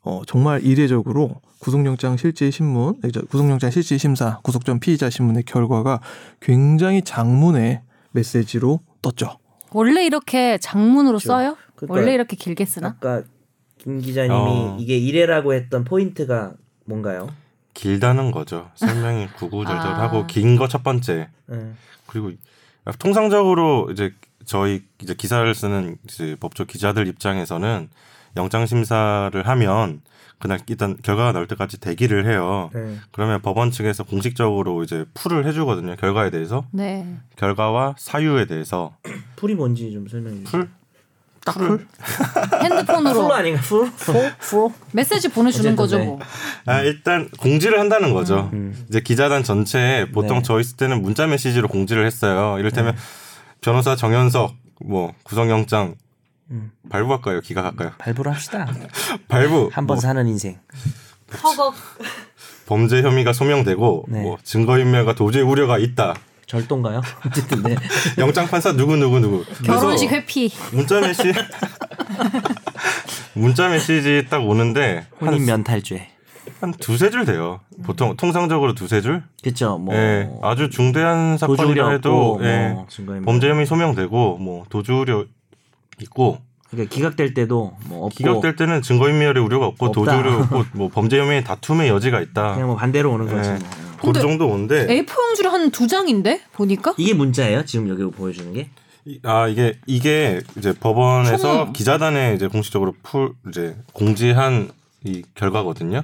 어, 정말 이례적으로 구속영장 실질 신문, 에, 저, 구속영장 실질 심사, 구속 전 피의자 신문의 결과가 굉장히 장문의 메시지로 떴죠. 원래 이렇게 장문으로 그렇죠. 써요? 그러니까 원래 이렇게 길게 쓰나? 아까 김 기자님이 어. 이게 이래라고 했던 포인트가 뭔가요? 길다는 거죠. 설명이 <laughs> 구구절절하고 아. 긴거 첫 번째. 네. 그리고 통상적으로 이제 저희 이제 기사를 쓰는 이제 법조 기자들 입장에서는 영장 심사를 하면 그날 일단 결과가 나올 때까지 대기를 해요. 네. 그러면 법원 측에서 공식적으로 이제 풀을 해주거든요. 결과에 대해서 네. 결과와 사유에 대해서 <clears throat> pool이 뭔지 좀 설명해 주세요. 풀 딱 풀? 핸드폰으로 풀 아닌가? 풀? 풀? 풀? 메시지 보내주는 거죠 네. 뭐. 아, 일단 공지를 한다는 거죠. 음. 이제 기자단 전체에 보통 네. 저 있을 때는 문자 메시지로 공지를 했어요. 이를테면 변호사 정현석 뭐 구속영장 음. 발부 할까요? 기각할까요? 발부를 합시다. <laughs> 발부 한번 뭐 사는 인생. 허걱. 범죄 혐의가 소명되고 네. 뭐 증거인멸과 도주의 우려가 있다. 절도인가요? 어쨌든 네. <laughs> 영장 판사 누구 누구 누구. 결혼식 회피. 문자 메시 문자 메시지 딱 오는데 혼인 한, 면탈죄. 한 두세 줄 돼요. 보통 통상적으로 두세 줄. 그렇죠. 뭐 예, 아주 중대한 사건이라 해도 예, 뭐. 범죄 혐의 소명되고 뭐 도주 우려 있고 그러니까 기각될 때도 뭐 없고 기각될 때는 증거인멸의 우려가 없고 없다. 도주 우려 없고 <laughs> 뭐 범죄 혐의 다툼의 여지가 있다. 그냥 뭐 반대로 오는 거지. 네. 뭐. 그 정도 오는데 A4 용지를 한두 장인데 보니까 이게 문자예요? 지금 여기 보여주는 게? 이- 아 이게 이게 이제 법원에서 총- 기자단에 이제 공식적으로 풀 이제 공지한 이 결과거든요.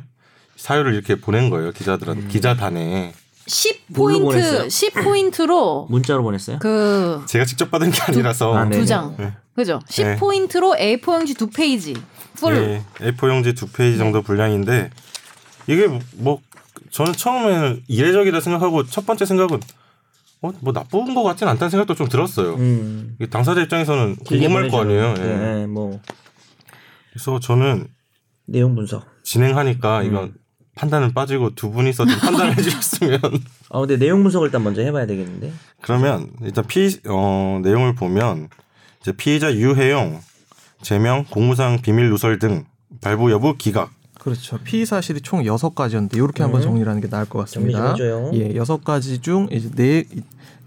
사유를 이렇게 보낸 거예요 기자들한테 기자단에 10 뭘로 포인트 보냈어요? 10 포인트로 문자로 보냈어요? 그 제가 직접 받은 게 아니라서 아, 두. 장. 네. 그죠? 10 네. 포인트로 A4 용지 두 페이지. 풀. 예, A4 용지 두 페이지 정도 분량인데 이게 뭐 저는 처음에는 이례적이다 생각하고 첫 번째 생각은 어, 뭐 나쁜 것 같진 않다는 생각도 좀 들었어요. 음. 당사자 입장에서는 궁금할 거 아니에요. 예. 네, 뭐 그래서 저는 내용 분석. 진행하니까 음. 이건 판단은 빠지고 두 분이서 좀 <laughs> 판단을 해주셨으면 아 근데 내용 분석을 일단 먼저 해봐야 되겠는데. 그러면 일단 피 어, 내용을 보면 이제 피의자 유해용 제명 공무상 비밀 누설 등 발부 여부 기각 그렇죠. 피의 사실이 총 여섯 가지였는데 이렇게 한번 음. 정리를 하는 게 나을 것 같습니다. 해줘요. 예, 여섯 가지 중 이제 네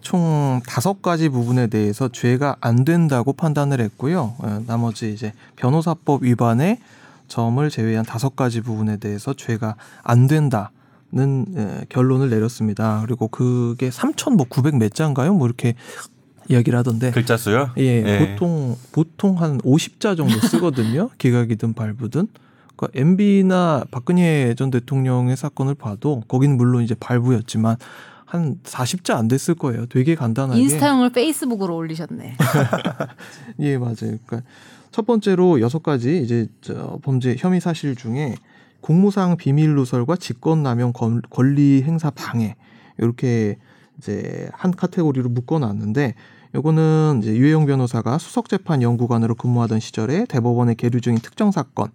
총 다섯 가지 부분에 대해서 죄가 안 된다고 판단을 했고요. 어, 나머지 이제 변호사법 위반의 점을 제외한 다섯 가지 부분에 대해서 죄가 안 된다는 예, 결론을 내렸습니다. 그리고 그게 3,900몇 자인가요? 뭐 이렇게 이야기를 하던데. 글자 수요? 예, 예. 보통 보통 한 50자 정도 쓰거든요. <laughs> 기각이든 발부든. 그러니까 MB나 박근혜 전 대통령의 사건을 봐도 거기는 물론 이제 발부였지만 한 40자 안 됐을 거예요. 되게 간단하게. 인스타용을 페이스북으로 올리셨네. <laughs> 예, 맞아요. 그러니까 첫 번째로 여섯 가지 이제 저 범죄 혐의 사실 중에 공무상 비밀 누설과 직권 남용 권- 권리 행사 방해 이렇게 이제 한 카테고리로 묶어 놨는데 요거는 이제 유해용 변호사가 수석재판 연구관으로 근무하던 시절에 대법원에 계류 중인 특정 사건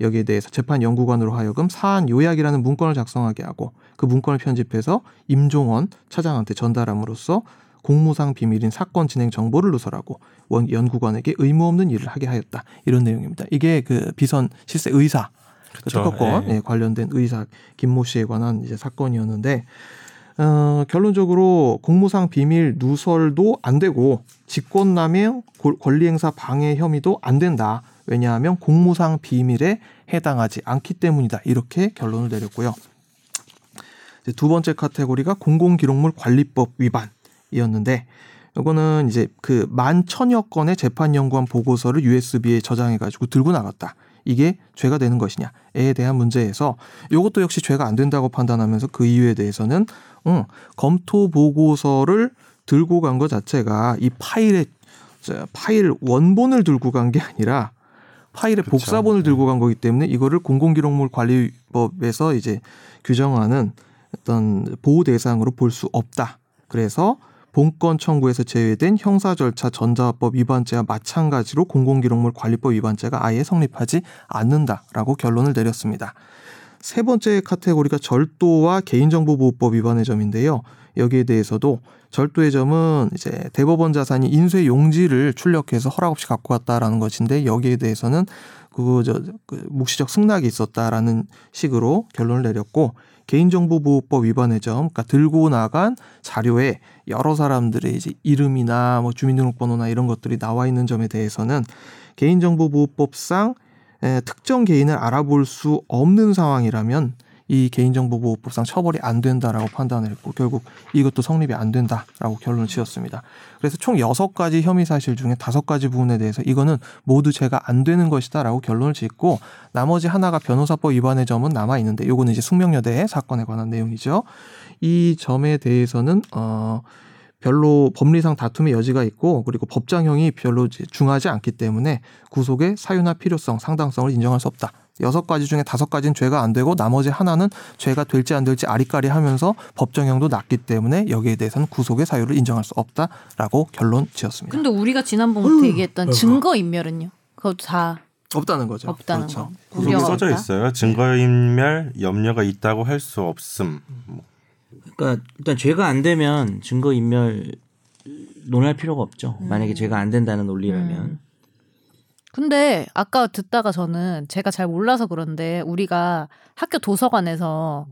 여기에 대해서 재판 연구관으로 하여금 사안 요약이라는 문건을 작성하게 하고 그 문건을 편집해서 임종원 차장한테 전달함으로써 공무상 비밀인 사건 진행 정보를 누설하고 원 연구관에게 의무 없는 일을 하게 하였다 이런 내용입니다. 이게 그 비선 실세 의사 그 특허권 예. 예, 관련된 의사 김모 씨에 관한 이제 사건이었는데 어, 결론적으로 공무상 비밀 누설도 안 되고 직권남용 골- 권리행사 방해 혐의도 안 된다. 왜냐하면 공무상 비밀에 해당하지 않기 때문이다. 이렇게 결론을 내렸고요. 이제 두 번째 카테고리가 공공기록물 관리법 위반이었는데 이거는 이제 그 만 천여 건의 재판 연구원 보고서를 USB에 저장해 가지고 들고 나갔다. 이게 죄가 되는 것이냐에 대한 문제에서 이것도 역시 죄가 안 된다고 판단하면서 그 이유에 대해서는 응, 검토 보고서를 들고 간 것 자체가 이 파일의 저 파일 원본을 들고 간 게 아니라 파일의 그쵸. 복사본을 들고 간 거기 때문에 이거를 공공기록물 관리법에서 이제 규정하는 어떤 보호 대상으로 볼 수 없다. 그래서 본건 청구에서 제외된 형사 절차 전자법 위반죄와 마찬가지로 공공기록물 관리법 위반죄가 아예 성립하지 않는다라고 결론을 내렸습니다. 세 번째 카테고리가 절도와 개인정보보호법 위반의 점인데요. 여기에 대해서도 절도의 점은 이제 대법원 자산이 인쇄 용지를 출력해서 허락 없이 갖고 왔다라는 것인데 여기에 대해서는 그저 그 묵시적 승낙이 있었다라는 식으로 결론을 내렸고 개인정보보호법 위반의 점, 그러니까 들고 나간 자료에 여러 사람들의 이제 이름이나 뭐 주민등록번호나 이런 것들이 나와 있는 점에 대해서는 개인정보보호법상 에, 특정 개인을 알아볼 수 없는 상황이라면 이 개인정보보호법상 처벌이 안 된다라고 판단을 했고 결국 이것도 성립이 안 된다라고 결론을 지었습니다. 그래서 총 여섯 가지 혐의 사실 중에 다섯 가지 부분에 대해서 이거는 모두 죄가 안 되는 것이다라고 결론을 짓고 나머지 하나가 변호사법 위반의 점은 남아 있는데 요거는 이제 숙명여대 사건에 관한 내용이죠. 이 점에 대해서는 어 별로 법리상 다툼의 여지가 있고 그리고 법장형이 별로 중하지 않기 때문에 구속의 사유나 필요성, 상당성을 인정할 수 없다. 여섯 가지 중에 다섯 가지는 죄가 안 되고 나머지 하나는 죄가 될지 안 될지 아리까리 하면서 법정형도 낮기 때문에 여기에 대해서는 구속의 사유를 인정할 수 없다라고 결론 지었습니다. 근데 우리가 지난번부터 얘기했던 증거 인멸은요? 그것도 다 없다는 거죠. 없다는 그렇죠. 거. 우려가 써져 없다? 있어요. 증거 인멸 염려가 있다고 할 수 없음. 뭐 그러니까 일단 죄가 안 되면 증거 인멸 논할 필요가 없죠. 만약에 죄가 안 된다는 논리라면. 음. 근데 아까 듣다가 저는 제가 잘 몰라서 그런데 우리가 학교 도서관에서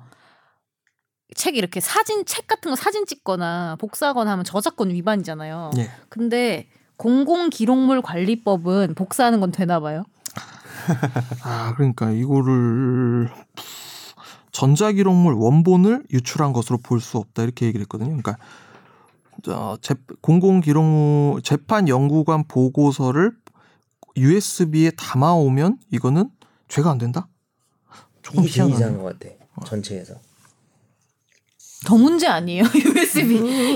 책 이렇게 사진 책 같은 거 사진 찍거나 복사하거나 하면 저작권 위반이잖아요. 예. 근데 공공 기록물 관리법은 복사하는 건 되나 봐요. <laughs> 아, 그러니까 이거를 전자기록물 원본을 유출한 것으로 볼 수 없다 이렇게 얘기를 했거든요. 그러니까 어, 재, 공공기록물 재판 연구관 보고서를 USB에 담아오면 이거는 죄가 안 된다. 조금. 이상한 것 같아. 전체에서. 더 문제 아니에요? <laughs> USB.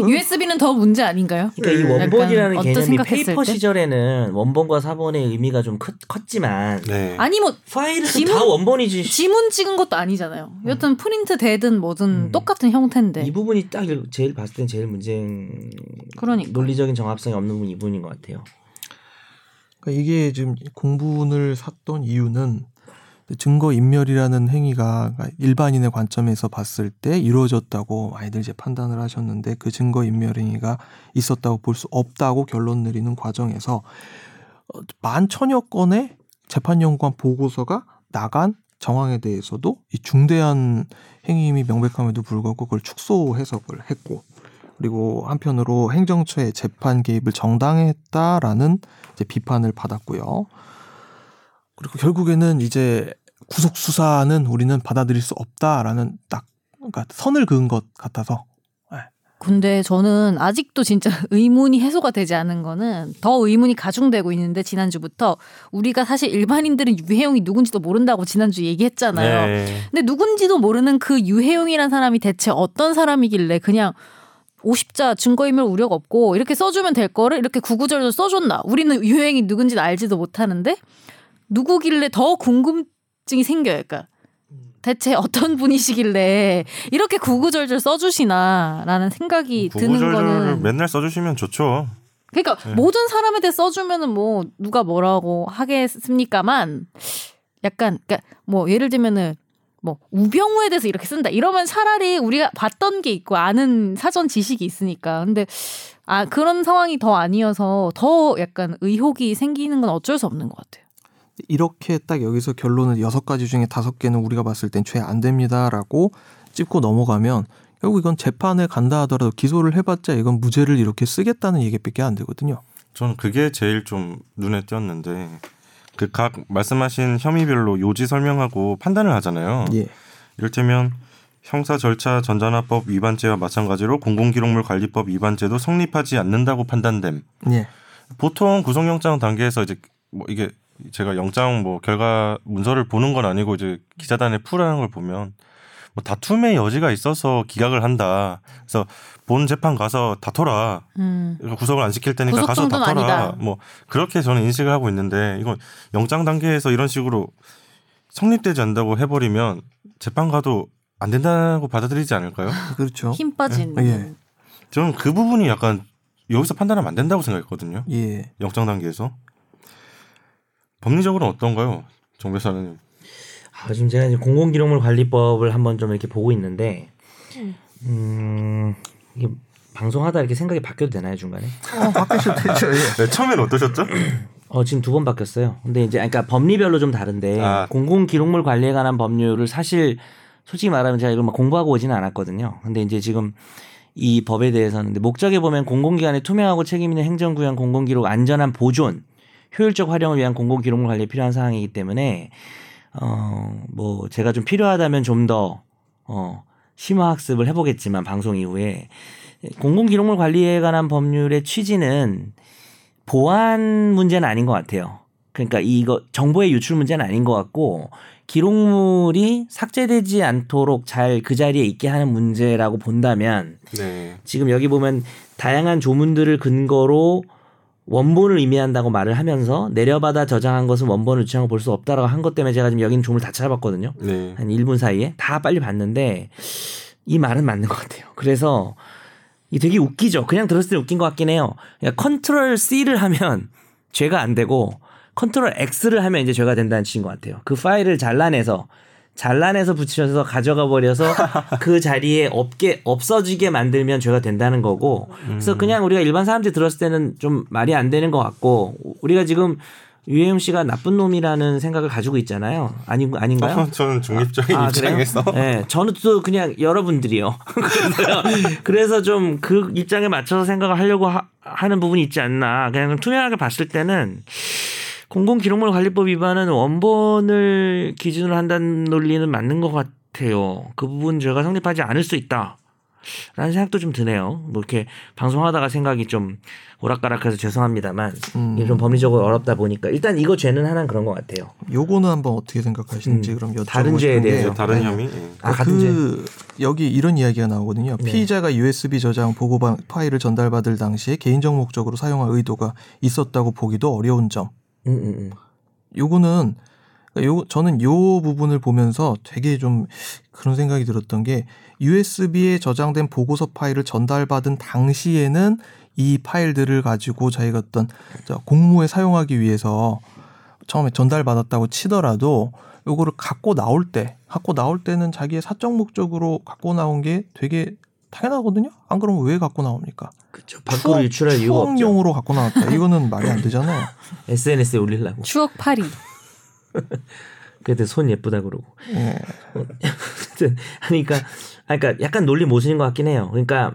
USB는 더 문제 아닌가요? 그러니까 이 원본이라는 개념이 paper 때? 시절에는 원본과 사본의 의미가 좀 컸, 컸지만 네. 아니 뭐 파일은 지문- 다 원본이지. 지문 찍은 것도 아니잖아요. 여튼 프린트 되든 뭐든 음. 똑같은 형태인데. 이 부분이 딱 일- 제일 봤을 땐 제일 문제 그러니까. 논리적인 정합성이 없는 부분이 이 부분인 것 같아요. 그러니까 이게 지금 공분을 샀던 이유는 증거 인멸이라는 행위가 일반인의 관점에서 봤을 때 이루어졌다고 많이들 이제 판단을 하셨는데 그 증거 인멸 행위가 있었다고 볼 수 없다고 결론 내리는 과정에서 어, 만 천여 건의 재판연구관 보고서가 나간 정황에 대해서도 이 중대한 행위임이 명백함에도 불구하고 그걸 축소 해석을 했고 그리고 한편으로 행정처의 재판 개입을 정당히 했다라는 이제 비판을 받았고요. 그리고 결국에는 이제 구속 수사는 우리는 받아들일 수 없다라는 딱 그러니까 선을 그은 것 같아서 근데 저는 아직도 진짜 <laughs> 의문이 해소가 되지 않은 거는 더 의문이 가중되고 있는데 지난주부터 우리가 사실 일반인들은 유해용이 누군지도 모른다고 지난주 얘기했잖아요. 네. 근데 누군지도 모르는 그 유해용이란 사람이 대체 어떤 사람이길래 그냥 50자 증거인멸 우려가 없고 이렇게 써주면 될 거를 이렇게 구구절절 써줬나? 우리는 유해용이 누군지는 알지도 못하는데 누구길래 더 궁금증이 생겨요. 그러니까 대체 어떤 분이시길래 이렇게 구구절절 써주시나라는 생각이 드는 구구절절을 거는 맨날 써주시면 좋죠. 그러니까 네. 모든 사람에 대해 써주면은 뭐 누가 뭐라고 하겠습니까만 약간 그러니까 뭐 예를 들면은 뭐 우병우에 대해서 이렇게 쓴다 이러면 차라리 우리가 봤던 게 있고 아는 사전 지식이 있으니까 근데 아 그런 상황이 더 아니어서 더 약간 의혹이 생기는 건 어쩔 수 없는 것 같아요. 이렇게 딱 여기서 결론은 여섯 가지 중에 다섯 개는 우리가 봤을 땐 죄 안 됩니다라고 짚고 넘어가면 결국 이건 재판에 간다 하더라도 기소를 해봤자 이건 무죄를 이렇게 쓰겠다는 얘기밖에 안 되거든요. 저는 그게 제일 좀 눈에 띄었는데 그 각 말씀하신 혐의별로 요지 설명하고 판단을 하잖아요. 예. 이를테면 형사 절차 전자납법 위반죄와 마찬가지로 공공기록물 관리법 위반죄도 성립하지 않는다고 판단됨. 예. 보통 구속영장 단계에서 이제 뭐 이게 제가 영장 뭐 결과 문서를 보는 건 아니고 이제 기자단의 풀하는 걸 보면 뭐 다툼의 여지가 있어서 기각을 한다. 그래서 본 재판 가서 다퉈라. 음. 구속을 안 시킬 테니까 가서 다퉈라. 아니다. 뭐 그렇게 저는 인식을 하고 있는데 이건 영장 단계에서 이런 식으로 성립되지 않는다고 해버리면 재판 가도 안 된다고 받아들이지 않을까요? <laughs> 그렇죠. 힘 빠진. 예. 저는 그 부분이 약간 여기서 판단하면 안 된다고 생각했거든요. 예. 영장 단계에서 법리적으로는 어떤가요, 정 변호사는? 아, 지금 제가 이제 공공기록물 관리법을 한번 좀 이렇게 보고 있는데, 음, 이게 방송하다 이렇게 생각이 바뀌어도 되나요 중간에? 어, 바뀌셔도 되죠. 예. 네, 처음엔 어떠셨죠? <clears throat> 어 지금 두 번 바뀌었어요. 근데 이제 그러니까 법리별로 좀 다른데 아. 공공 기록물 관리에 관한 법률을 사실 솔직히 말하면 제가 이걸 막 공부하고 오지는 않았거든요. 근데 이제 지금 이 법에 대해서는 근데 목적에 보면 공공기관의 투명하고 책임 있는 행정구현 공공기록 안전한 보존, 효율적 활용을 위한 공공기록물 관리에 필요한 사항이기 때문에 어 뭐 제가 좀 필요하다면 좀 더 어, 심화 학습을 해보겠지만 방송 이후에 공공기록물 관리에 관한 법률의 취지는 보안 문제는 아닌 것 같아요. 그러니까 이거 정보의 유출 문제는 아닌 것 같고 기록물이 삭제되지 않도록 잘 그 자리에 있게 하는 문제라고 본다면 네. 지금 여기 보면 다양한 조문들을 근거로 원본을 의미한다고 말을 하면서 내려받아 저장한 것은 원본을 유출한 걸로 볼 수 없다라고 한 것 때문에 제가 지금 여기는 조문을 다 찾아봤거든요. 네. 한 1분 사이에 다 빨리 봤는데 이 말은 맞는 것 같아요. 그래서 이 되게 웃기죠. 그냥 들었을 때 웃긴 것 같긴 해요. 그러니까 control C를 하면 죄가 안 되고 control X를 하면 이제 죄가 된다는 뜻인 것 같아요. 그 파일을 잘라내서 잘라내서 붙여서 가져가 버려서 <laughs> 그 자리에 없게 없어지게 만들면 죄가 된다는 거고 그래서 그냥 우리가 일반 사람들이 들었을 때는 좀 말이 안 되는 것 같고 우리가 지금 유해용 씨가 나쁜 놈이라는 생각을 가지고 있잖아요. 아닌 아닌가요? 어, 저는 중립적인 아? 입장에서 네, 저는 또 그냥 여러분들이요. <laughs> 그래서, 그래서 좀 그 입장에 맞춰서 생각을 하려고 하, 는 부분이 있지 않나. 그냥 투명하게 봤을 때는 공공기록물 관리법 위반은 원본을 기준으로 한다는 논리는 맞는 것 같아요. 그 부분 제가 성립하지 않을 수 있다. 라는 생각도 좀 드네요. 뭐 이렇게 방송하다가 생각이 좀 오락가락해서 죄송합니다만 이게 좀 법리적으로 어렵다 보니까 일단 이거 죄는 하나는 그런 것 같아요. 요거는 한번 어떻게 생각하시는지 음, 그럼 여쭤보고 다른 죄에 대해서 다른 네. 혐의. 예. 아. 그 여기 이런 이야기가 나오거든요. 네. 피의자가 USB 저장 보고 방- 파일을 전달받을 당시에 개인적 목적으로 사용할 의도가 있었다고 보기도 어려운 점. 음, 음, 음. 요거는 요 저는 요 부분을 보면서 되게 좀 그런 생각이 들었던 게 USB에 저장된 보고서 파일을 전달받은 당시에는 이 파일들을 가지고 자기가 어떤 저 공무에 사용하기 위해서 처음에 전달받았다고 치더라도 요거를 갖고 나올 때 갖고 나올 때는 자기의 사적 목적으로 갖고 나온 게 되게 당연하거든요. 안 그러면 왜 갖고 나옵니까? 그렇죠. 밖으로 유출할 이유가 없죠. 추억용으로 갖고 나왔다. 이거는 말이 안 되잖아요. <laughs> SNS에 올리려고. 추억 파리. <laughs> 그래도 손 예쁘다 그러고. 예. 어쨌든 하니까 그러니까 약간 논리 모순인 것 같긴 해요. 그러니까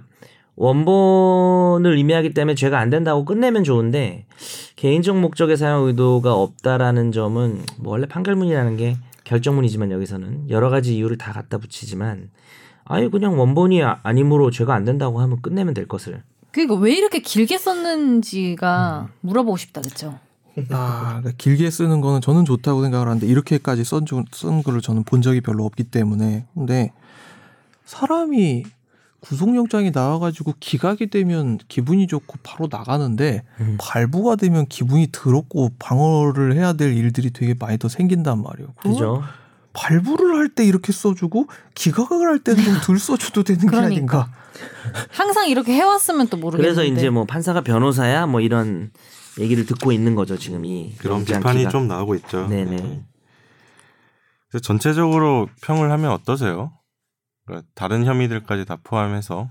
원본을 의미하기 때문에 죄가 안 된다고 끝내면 좋은데 개인적 목적의 사용 의도가 없다라는 점은 뭐 원래 판결문이라는 게 결정문이지만 여기서는 여러 가지 이유를 다 갖다 붙이지만 아니 그냥 원본이 아- 아니므로 죄가 안 된다고 하면 끝내면 될 것을 그러니까 왜 이렇게 길게 썼는지가 물어보고 싶다, 그렇죠? 아, 그러니까 길게 쓰는 거는 저는 좋다고 생각을 하는데 이렇게까지 쓴, 주- 쓴 거를 저는 본 적이 별로 없기 때문에 근데 사람이 구속영장이 나와가지고 기각이 되면 기분이 좋고 바로 나가는데 음. 발부가 되면 기분이 더럽고 방어를 해야 될 일들이 되게 많이 더 생긴단 말이에요. 그죠? 발부를 할 때 이렇게 써주고 기각을 할 때는 좀 덜 써줘도 되는 게 그러니까. 아닌가. 항상 이렇게 해왔으면 또 모르겠는데. 그래서 이제 뭐 판사가 변호사야 뭐 이런 얘기를 듣고 있는 거죠 지금 이 그런 비판이 기각. 좀 나오고 있죠. 네네. 네. 그래서 전체적으로 평을 하면 어떠세요? 그러니까 다른 혐의들까지 다 포함해서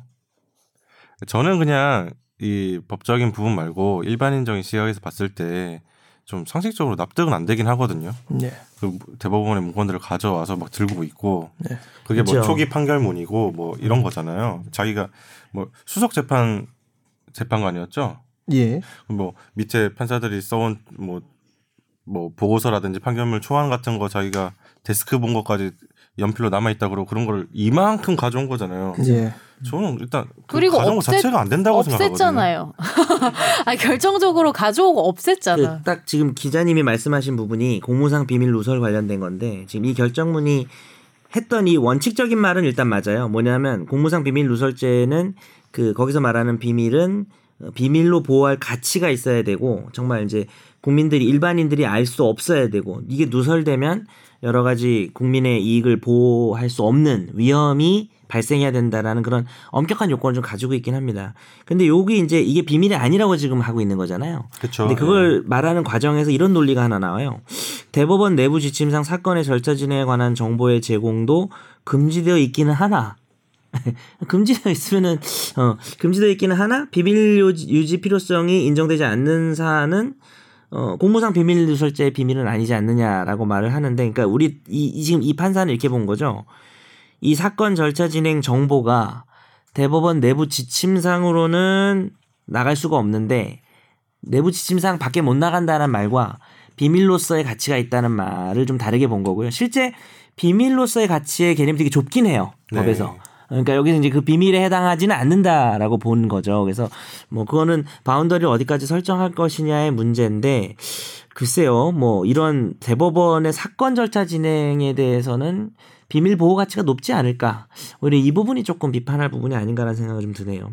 저는 그냥 이 법적인 부분 말고 일반인적인 시각에서 봤을 때 좀 상식적으로 납득은 안 되긴 하거든요. 네. 그 대법원의 문건들을 가져와서 막 들고 있고 네. 그게 뭐 그죠. 초기 판결문이고 뭐 이런 거잖아요. 자기가 뭐 수석 재판 재판관이었죠. 예. 뭐 밑에 판사들이 써온 뭐뭐 보고서라든지 판결문 초안 같은 거 자기가 데스크 본 것까지 연필로 남아 있다 그러고 그런 걸 이만큼 가져온 거잖아요. 예. 저는 일단 그 그리고 가져온 거 없앴- 자체가 안 된다고 생각하거든요. 없앴잖아요. <laughs> 아 결정적으로 가져오고 없앴잖아. 그 딱 지금 기자님이 말씀하신 부분이 공무상 비밀 누설 관련된 건데 지금 이 결정문이 했던 이 원칙적인 말은 일단 맞아요. 뭐냐면 공무상 비밀 누설죄는 그 거기서 말하는 비밀은 어, 비밀로 보호할 가치가 있어야 되고 정말 이제 국민들이 일반인들이 알 수 없어야 되고 이게 누설되면 여러 가지 국민의 이익을 보호할 수 없는 위험이 발생해야 된다라는 그런 엄격한 요건을 좀 가지고 있긴 합니다. 근데 여기 이제 이게 비밀이 아니라고 지금 하고 있는 거잖아요. 그렇죠. 근데 그걸 말하는 과정에서 이런 논리가 하나 나와요. 대법원 내부 지침상 사건의 절차 진행에 관한 정보의 제공도 금지되어 있기는 하나 <laughs> 금지되어 있으면은 어, 금지되어 있기는 하나 비밀 유지 필요성이 인정되지 않는 사안은 어, 공무상 비밀 누설죄의 비밀은 아니지 않느냐라고 말을 하는데, 그러니까 우리 이, 이 지금 이 판사는 이렇게 본 거죠. 이 사건 절차 진행 정보가 대법원 내부 지침상으로는 나갈 수가 없는데 내부 지침상 밖에 못 나간다는 말과 비밀로서의 가치가 있다는 말을 좀 다르게 본 거고요. 실제 비밀로서의 가치의 개념이 되게 좁긴 해요. 네. 법에서. 그러니까 여기서 이제 그 비밀에 해당하지는 않는다라고 본 거죠. 그래서 뭐 그거는 boundary를 어디까지 설정할 것이냐의 문제인데 글쎄요. 뭐 이런 대법원의 사건 절차 진행에 대해서는 비밀 보호 가치가 높지 않을까. 오히려 이 부분이 조금 비판할 부분이 아닌가라는 생각이 좀 드네요.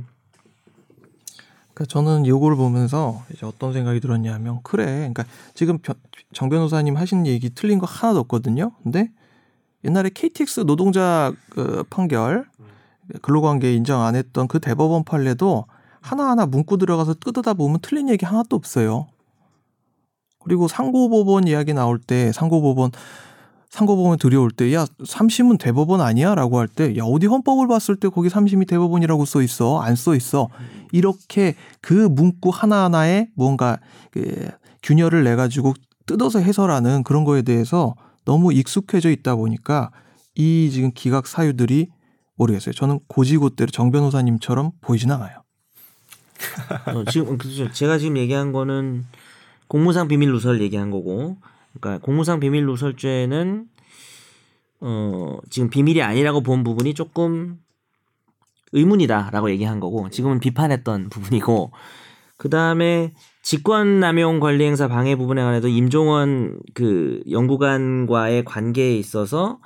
그러니까 저는 요거를 보면서 이제 어떤 생각이 들었냐면 그래. 그러니까 지금 변- 정 변호사님 하신 얘기 틀린 거 하나도 없거든요. 근데 옛날에 KTX 노동자 그 판결 근로관계 인정 안 했던 그 대법원 판례도 하나하나 문구 들어가서 뜯어다 보면 틀린 얘기 하나도 없어요. 그리고 상고법원 이야기 나올 때 상고법원 상고법원 들여올 때 야 삼심은 대법원 아니야라고 할 때 야 어디 헌법을 봤을 때 거기 삼심이 대법원이라고 써 있어? 안 써 있어? 이렇게 그 문구 하나 하나에 뭔가 그 균열을 내 가지고 뜯어서 해설하는 그런 거에 대해서 너무 익숙해져 있다 보니까 이 지금 기각 사유들이 모르겠어요. 저는 고지고대로 정 변호사님처럼 보이진 않아요. <laughs> 어, 지금 그죠. 제가 지금 얘기한 거는 공무상 비밀 누설 얘기한 거고, 그러니까 공무상 비밀 누설죄는 어 지금 비밀이 아니라고 본 부분이 조금 의문이다라고 얘기한 거고, 지금은 비판했던 부분이고, 그 다음에 직권남용 관리행사 방해 부분에 관해도 임종원 그 연구관과의 관계에 있어서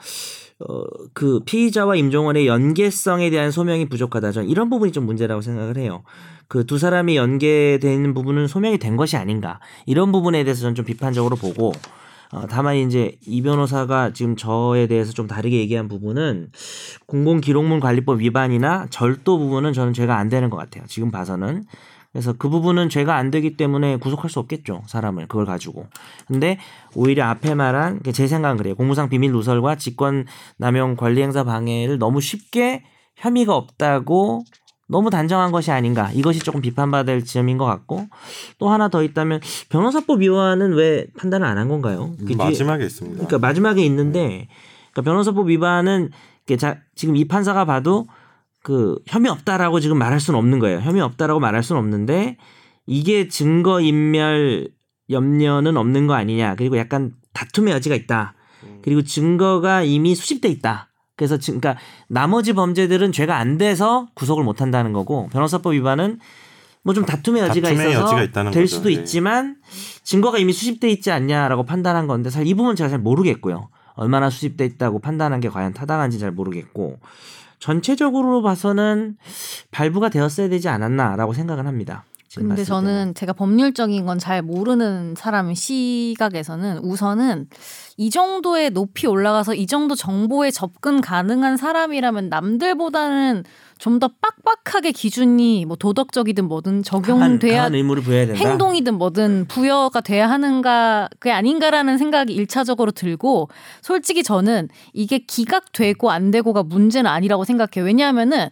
어, 그 피의자와 임종원의 연계성에 대한 소명이 부족하다. 저는 이런 부분이 좀 문제라고 생각을 해요. 그 두 사람이 연계되는 부분은 소명이 된 것이 아닌가. 이런 부분에 대해서 저는 좀 비판적으로 보고, 어, 다만 이제 이 변호사가 지금 저에 대해서 좀 다르게 얘기한 부분은 공공기록물 관리법 위반이나 절도 부분은 저는 죄가 안 되는 것 같아요. 지금 봐서는. 그래서 그 부분은 죄가 안 되기 때문에 구속할 수 없겠죠. 사람을 그걸 가지고. 근데 오히려 앞에 말한 제 생각은 그래요. 공무상 비밀 누설과 직권 남용 관리 행사 방해를 너무 쉽게 혐의가 없다고 너무 단정한 것이 아닌가. 이것이 조금 비판받을 지점인 것 같고 또 하나 더 있다면 변호사법 위반은 왜 판단을 안 한 건가요? 그 마지막에 있습니다. 그러니까 마지막에 있는데 그러니까 변호사법 위반은 자, 지금 이 판사가 봐도 그 혐의 없다라고 지금 말할 수는 없는 거예요. 혐의 없다라고 말할 수는 없는데 이게 증거 인멸 염려는 없는 거 아니냐. 그리고 약간 다툼의 여지가 있다. 그리고 증거가 이미 수집돼 있다. 그래서 지금 그러니까 나머지 범죄들은 죄가 안 돼서 구속을 못 한다는 거고 변호사법 위반은 뭐 좀 다툼의 여지가 다툼의 있어서 여지가 있다는 될 거죠. 수도 네. 있지만 증거가 이미 수집돼 있지 않냐라고 판단한 건데 사실 이 부분 제가 잘 모르겠고요. 얼마나 수집돼 있다고 판단한 게 과연 타당한지 잘 모르겠고 전체적으로 봐서는 발부가 되었어야 되지 않았나라고 생각은 합니다. 근데 저는 제가 법률적인 건 잘 모르는 사람 시각에서는 우선은 이 정도의 높이 올라가서 이 정도 정보에 접근 가능한 사람이라면 남들보다는 좀 더 빡빡하게 기준이 뭐 도덕적이든 뭐든 적용돼야 강한. 행동이든 뭐든 부여가 돼야 하는가 그게 아닌가라는 생각이 일차적으로 들고 솔직히 저는 이게 기각되고 안 되고가 문제는 아니라고 생각해요. 왜냐하면은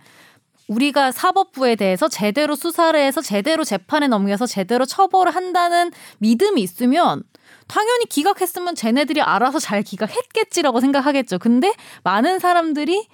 우리가 사법부에 대해서 제대로 수사를 해서 제대로 재판에 넘겨서 제대로 처벌을 한다는 믿음이 있으면 당연히 기각했으면 쟤네들이 알아서 잘 기각했겠지라고 생각하겠죠. 근데 많은 사람들이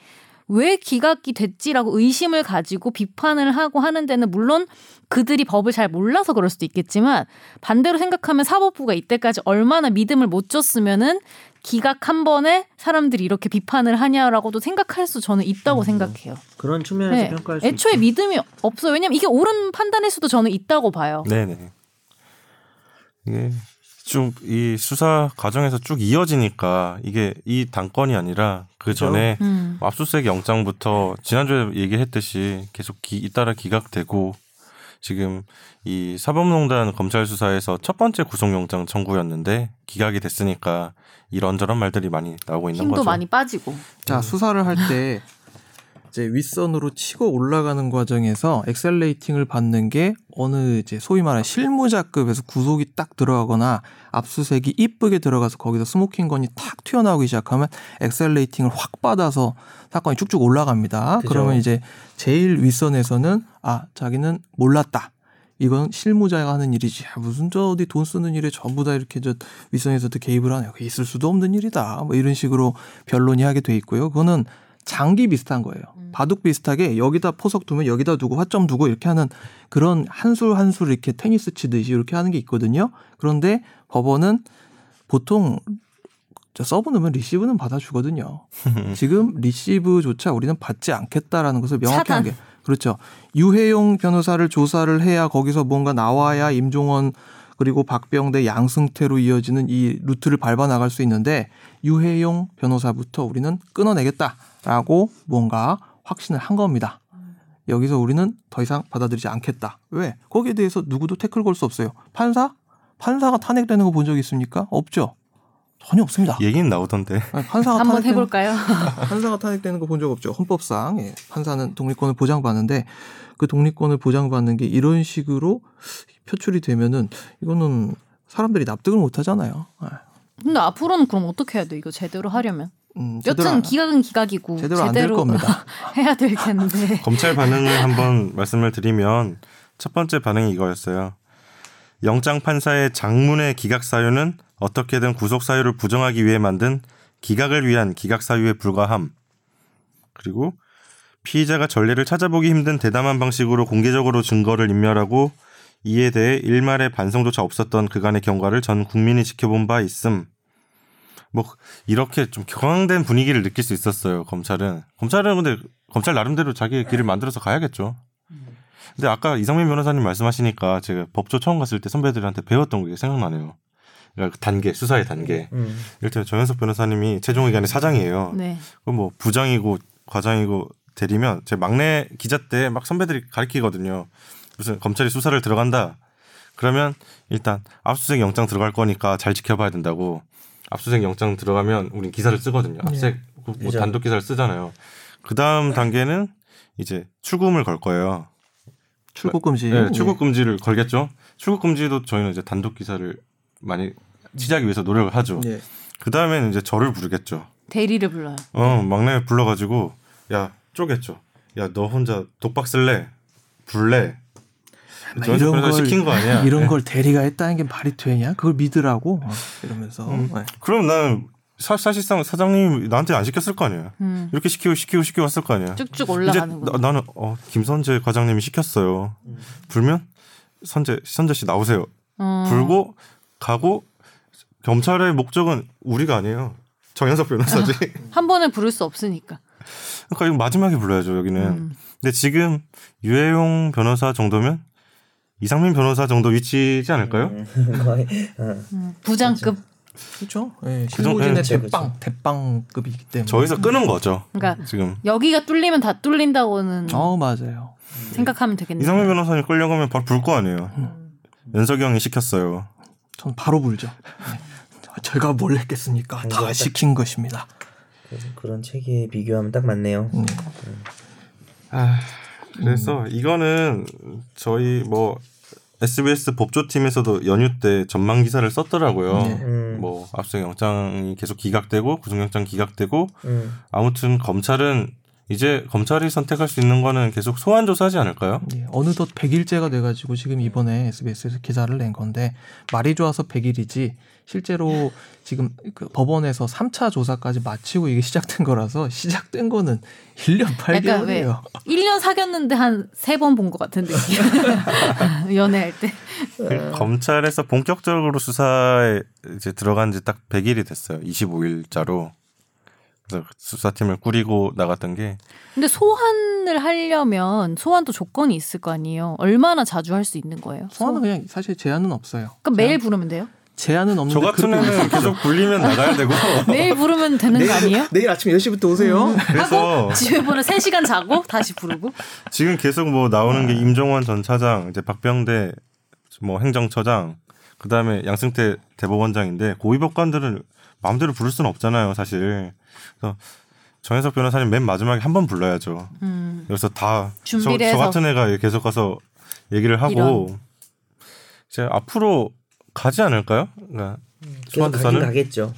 왜 기각이 됐지라고 의심을 가지고 비판을 하고 하는 데는 물론 그들이 법을 잘 몰라서 그럴 수도 있겠지만 반대로 생각하면 사법부가 이때까지 얼마나 믿음을 못 줬으면은 기각 한 번에 사람들이 이렇게 비판을 하냐라고도 생각할 수 저는 있다고 생각해요. 그런 측면에서 네. 평가할 수 애초에 있죠. 믿음이 없어요. 왜냐면 이게 옳은 판단일 수도 저는 있다고 봐요. 네네. 이게 쭉이 수사 과정에서 쭉 이어지니까 이게 이 단건이 아니라 그. 전에 음. 압수수색 영장부터 지난주에 얘기했듯이 계속 기, 잇따라 기각되고 지금 이 사법농단 검찰 수사에서 첫 번째 구속영장 청구였는데 기각이 됐으니까 이런저런 말들이 많이 나오고 있는 힘도 거죠. 많이 빠지고. 자 수사를 할 때 <laughs> 이제 윗선으로 치고 올라가는 과정에서 엑셀 레이팅을 받는 게 어느 이제 소위 말하는 실무자급에서 구속이 딱 들어가거나 압수수색이 이쁘게 들어가서 거기서 smoking gun이 탁 튀어나오기 시작하면 accelerating을 확 받아서 사건이 쭉쭉 올라갑니다. 그죠. 그러면 이제 제일 윗선에서는 아 자기는 몰랐다. 이건 실무자가 하는 일이지. 아, 무슨 저 어디 돈 쓰는 일에 전부 다 이렇게 저 윗선에서도 개입을 하네. 그게 있을 수도 없는 일이다. 뭐 이런 식으로 변론이 하게 돼 있고요. 그거는 장기 비슷한 거예요. 바둑 비슷하게 여기다 포석 두면 여기다 두고 화점 두고 이렇게 하는 그런 한 수 한 수 이렇게 테니스 치듯이 이렇게 하는 게 있거든요. 그런데 법원은 보통 저 서브 넣으면 리시브는 받아주거든요. <laughs> 지금 리시브조차 우리는 받지 않겠다라는 것을 명확히 차단. 하게. 그렇죠. 유해용 변호사를 조사를 해야 거기서 뭔가 나와야 임종헌 그리고 박병대 양승태로 이어지는 이 루트를 밟아 나갈 수 있는데 유해용 변호사부터 우리는 끊어내겠다 라고 뭔가 확신을 한 겁니다. 여기서 우리는 더 이상 받아들이지 않겠다. 왜? 거기에 대해서 누구도 태클 걸 수 없어요. 판사? 판사가 탄핵되는 거 본 적 있습니까? 없죠. 전혀 없습니다. 얘기는 나오던데. 아니, 판사가 한번 탄핵되는- 해볼까요? <laughs> 판사가 탄핵되는 거 본 적 없죠. 헌법상 예, 판사는 독립권을 보장받는데 그 독립권을 보장받는 게 이런 식으로 표출이 되면은 이거는 사람들이 납득을 못 하잖아요. 아, 근데 앞으로는 그럼 어떻게 해야 돼? 이거 제대로 하려면? 음, 제대로 여튼 안- 기각은 기각이고 제대로 안될 겁니다. <laughs> 해야 될 텐데. <laughs> 검찰 반응을 한번 말씀을 드리면 첫 번째 반응이 이거였어요. 영장 판사의 장문의 기각 사유는 어떻게든 구속 사유를 부정하기 위해 만든 기각을 위한 기각 사유에 불과함. 그리고 피의자가 전례를 찾아보기 힘든 대담한 방식으로 공개적으로 증거를 인멸하고 이에 대해 일말의 반성조차 없었던 그간의 경과를 전 국민이 지켜본 바 있음. 뭐 이렇게 좀 격앙된 분위기를 느낄 수 있었어요. 검찰은 검찰은 근데 검찰 나름대로 자기 길을 만들어서 가야겠죠. 근데 아까 이성민 변호사님 말씀하시니까 제가 법조 처음 갔을 때 선배들한테 배웠던 게 생각나네요. 그러니까 그 단계 수사의 단계. 음. 이를테면 정현석 변호사님이 최종 의견의 사장이에요. 네. 그럼 뭐 부장이고 과장이고 대리면 제 막내 기자 때 막 선배들이 가르치거든요. 무슨 검찰이 수사를 들어간다. 그러면 일단 압수수색 영장 들어갈 거니까 잘 지켜봐야 된다고. 압수수색 영장 들어가면 우린 기사를 쓰거든요. 압수수색 뭐 그죠. 단독 기사를 쓰잖아요. 그 다음 단계는 이제 출금을 걸 거예요. 출국 금지. 네, 출국 금지를 걸겠죠. 출국 금지도 저희는 이제 단독 기사를 많이 취재하기 위해서 노력을 하죠. 예. 그 다음에는 이제 저를 부르겠죠. 대리를 불러요. 어 막내 불러가지고 야 쪼겠죠. 야 너 혼자 독박 쓸래? 불래? 막 정현석 변호사 시킨 거 아니야? 이런 네. 걸 대리가 했다는 게 말이 되냐? 그걸 믿으라고 어, 이러면서 음. 네. 그럼 나는 사, 사실상 사장님 나한테 안 시켰을 거 아니에요. 음. 이렇게 시키고 시키고 시키고 왔을 거 아니야. 쭉쭉 이제 올라가는구나. 나, 나는 어 김선재 과장님이 시켰어요. 불면 선재 선재 씨 나오세요. 어. 불고 가고 검찰의 목적은 우리가 아니에요. 정현석 변호사지. <laughs> 한 번에 부를 수 없으니까. 그러니까 이거 마지막에 불러야죠 여기는. 음. 근데 지금 유해용 변호사 정도면 이상민 변호사 정도 위치지 않을까요? 음, <laughs> 거의 어. 음. 부장급. 그렇죠. 예, 그 정도- 실무진의 그렇죠, 대빵 대빵급이기 때문에. 저기서 끄는 거죠. 그러니까 지금 여기가 뚫리면 다 뚫린다고는 어 맞아요. 생각하면 되겠네요. 이상민 변호사님 끌려가면 바로 불 거 아니에요. 연석이 형이 시켰어요. 전 바로 불죠. 네. 제가 뭘 했겠습니까? 다. 시킨 것입니다. 그- 그런 책에 비교하면 딱 맞네요. 음. 아, 그래서 이거는 저희 뭐 SBS 법조팀에서도 연휴 때 전망 기사를 썼더라고요. 네. 음. 뭐 압수수색 영장이 계속 기각되고 구속영장 기각되고 음. 아무튼 검찰은 이제 검찰이 선택할 수 있는 거는 계속 소환 조사하지 않을까요? 예, 어느덧 100일째가 돼가지고 지금 이번에 SBS에서 기사를 낸 건데 말이 좋아서 100일이지 실제로 지금 그 법원에서 3차 조사까지 마치고 이게 시작된 거라서 시작된 거는 1년 약간 왜 8개월이에요. 1년 사귀었는데 한 세 번 본 것 같은 느낌. <laughs> 연애할 때. 그 검찰에서 본격적으로 수사에 이제 들어간 지 딱 100일이 됐어요. 25일자로. 그래서 수사팀을 꾸리고 나갔던 게 근데 소환을 하려면 소환도 조건이 있을 거 아니에요. 얼마나 자주 할 수 있는 거예요? 소환은 그냥 사실 제한은 없어요. 그럼 매일 부르면 돼요? 제한은 없는데 저 같은 애는 계속 불리면 나가야 되고 <laughs> 매일 부르면 되는 거 아니에요? 내일 아침 10시부터 오세요. 그래서 집에 보는 3시간 자고 다시 부르고. 지금 계속 뭐 나오는 게 임종원 전 차장, 이제 박병대 뭐 행정처장, 그 다음에 양승태 대법원장인데 고위 법관들은 마음대로 부를 수는 없잖아요, 사실. 그래서 정혜석 변호사님 맨 마지막에 한 번 불러야죠. 음. 그래서 다 저. 같은 애가 계속 가서 얘기를 하고 이제 앞으로 가지 않을까요? 그러니까 계속 수반대 가긴 사는 가겠죠.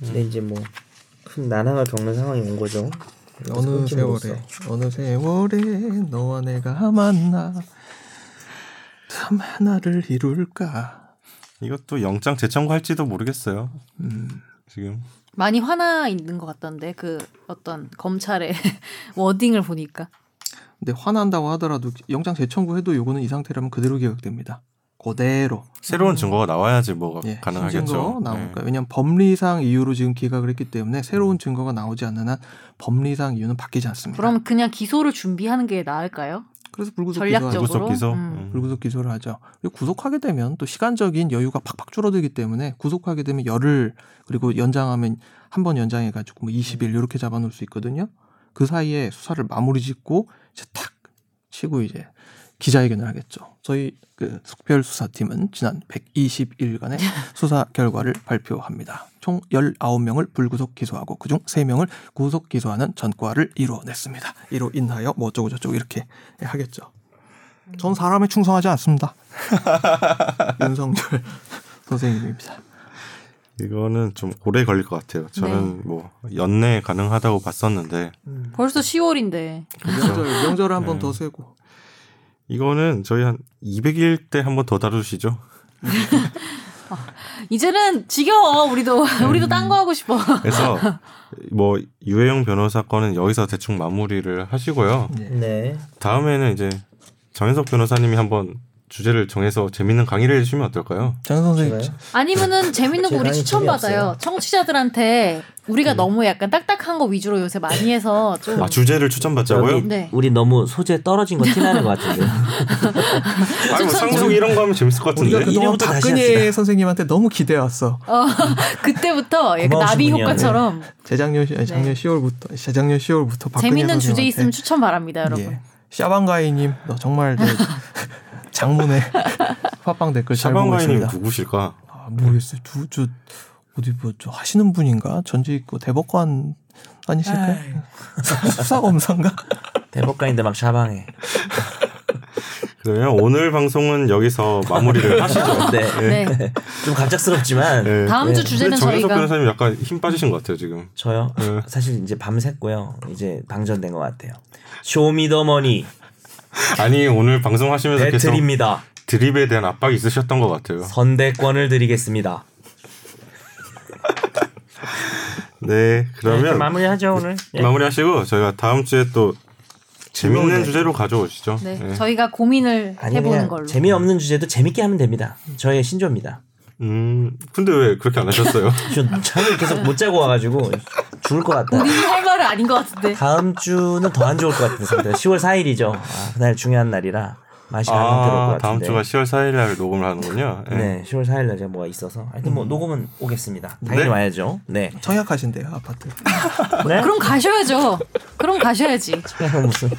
근데 이제 뭐 큰 난항을 겪는 상황이 온 거죠. 어느. 세월에 어느 세월에 너와 내가 만나 참 하나를 이룰까 이것도 영장 재청구할지도 모르겠어요. 지금 많이 화나 있는 것 같던데 그 어떤 검찰의 <laughs> 워딩을 보니까 근데 화난다고 하더라도 영장 재청구해도 요거는 이 상태라면 그대로 기각됩니다 그대로 새로운 증거가 나와야지 뭐가 예, 가능하겠죠. 나올까요? 네. 왜냐하면 법리상 이유로 지금 기각을 했기 때문에 새로운 증거가 나오지 않는 한 법리상 이유는 바뀌지 않습니다. 그럼 그냥 기소를 준비하는 게 나을까요? 그래서 불구속 전략적으로 기소하죠. 구속 기소. 음. 음. 불구속 기소를 하죠. 그리고 구속하게 되면 또 시간적인 여유가 팍팍 줄어들기 때문에 구속하게 되면 열흘 그리고 연장하면 한 번 연장해 가지고 뭐 20일 이렇게 잡아 놓을 수 있거든요. 그 사이에 수사를 마무리 짓고 이제 탁 치고 이제 기자회견을 하겠죠. 저희 그 특별 수사팀은 지난 120일간의 <laughs> 수사 결과를 발표합니다. 총 19명을 불구속 기소하고 그중 3명을 구속 기소하는 전과를 이루어냈습니다. 이로 인하여 뭐 어쩌고 저쩌고 이렇게 하겠죠. 전 사람에 충성하지 않습니다. <laughs> 윤석열 선생님입니다. 이거는 좀 오래 걸릴 것 같아요. 네. 저는 뭐 연내 가능하다고 봤었는데 벌써 10월인데 명절 명절을 한번 네. 더 세고 이거는 저희 한 200일 때 한 번 더 다루시죠. <laughs> 이제는 지겨워 우리도 우리도 딴거 하고 싶어. 그래서 <laughs> 뭐 유해영 변호사 건은 여기서 대충 마무리를 하시고요. 네. 다음에는 이제 정현석 변호사님이 한번 주제를 정해서 재밌는 강의를 해주시면 어떨까요? 장 선생님? 아니면은 재밌는 거 우리 추천 받아요. 청취자들한테 우리가 너무 약간 딱딱한 거 위주로 요새 많이 해서 좀 아 주제를 추천받자고요? 네. 우리 너무 소재 떨어진 거 티나는 것 같은데. <laughs> 아니 뭐 상속 이런 거 하면 재밌을 것 우리가 같은데. 그동안 이름부터 다시 박근혜. 선생님한테 너무 기대왔어. 어, <laughs> 그때부터 약간 나비 분이야. 효과처럼 재작년 시- 아니, 작년 10월부터 재작년 10월부터 박근혜 재밌는 주제 선생님한테 있으면 추천 바랍니다, 여러분. 예. 샤방가이님 너 정말 저 <laughs> 장문의 <laughs> 팟빵 댓글 잘 보고 샤방가이님. 누구실까? 아, 모르겠어요. 두, 저, 어디 뭐, 저 하시는 분인가? 전직 있고 대법관 아니실까요? 수사검사인가? <laughs> 대법관인데 막 샤방해. <laughs> 그러면 오늘 방송은 여기서 마무리를 하시죠. 네. 네. 좀 갑작스럽지만 네. 다음 주 네. 주제는 저희가 변호사님 약간 힘 빠지신 것 같아요 지금. 저요. 네. 사실 이제 밤샜고요. 이제 방전된 것 같아요. 쇼미더머니 <laughs> 아니 오늘 방송하시면서 계속 배틀입니다. 드립에 대한 압박이 있으셨던 것 같아요. 선대권을 드리겠습니다. 네, <laughs> 네, 그러면 마무리하죠 오늘. 예. 마무리하시고 저희가 다음 주에 또 재밌는 주제로 가져오시죠. 네, 네. 저희가 고민을 아니 해보는 걸로. 재미없는 주제도 재밌게 하면 됩니다. 저의 신조입니다. 음, 근데 왜 그렇게 안 하셨어요? <laughs> 저 잠을 계속 못 자고 와가지고 죽을 것 같다. 본인이 할 말은 아닌 것 같은데. 다음 주는 더 안 좋을 것 같은 상태. 10월 4일이죠. 아, 그날 중요한 날이라 맛이 안 들어올 것 아, 같은데. 다음 주가 10월 4일 날 녹음을 하는군요. 네. 네, 10월 4일 날 제가 뭐가 있어서. 하여튼 뭐 녹음은 오겠습니다. 당연히 네. 와야죠. 네. 청약하신대요 아파트. <laughs> 네. 그럼 가셔야죠. 그럼 가셔야지. 무슨.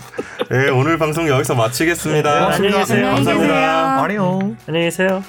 네, 오늘 방송 여기서 마치겠습니다. 네, 안녕히 계세요. 감사합니다. 안녕히 계세요. 안녕히 계세요.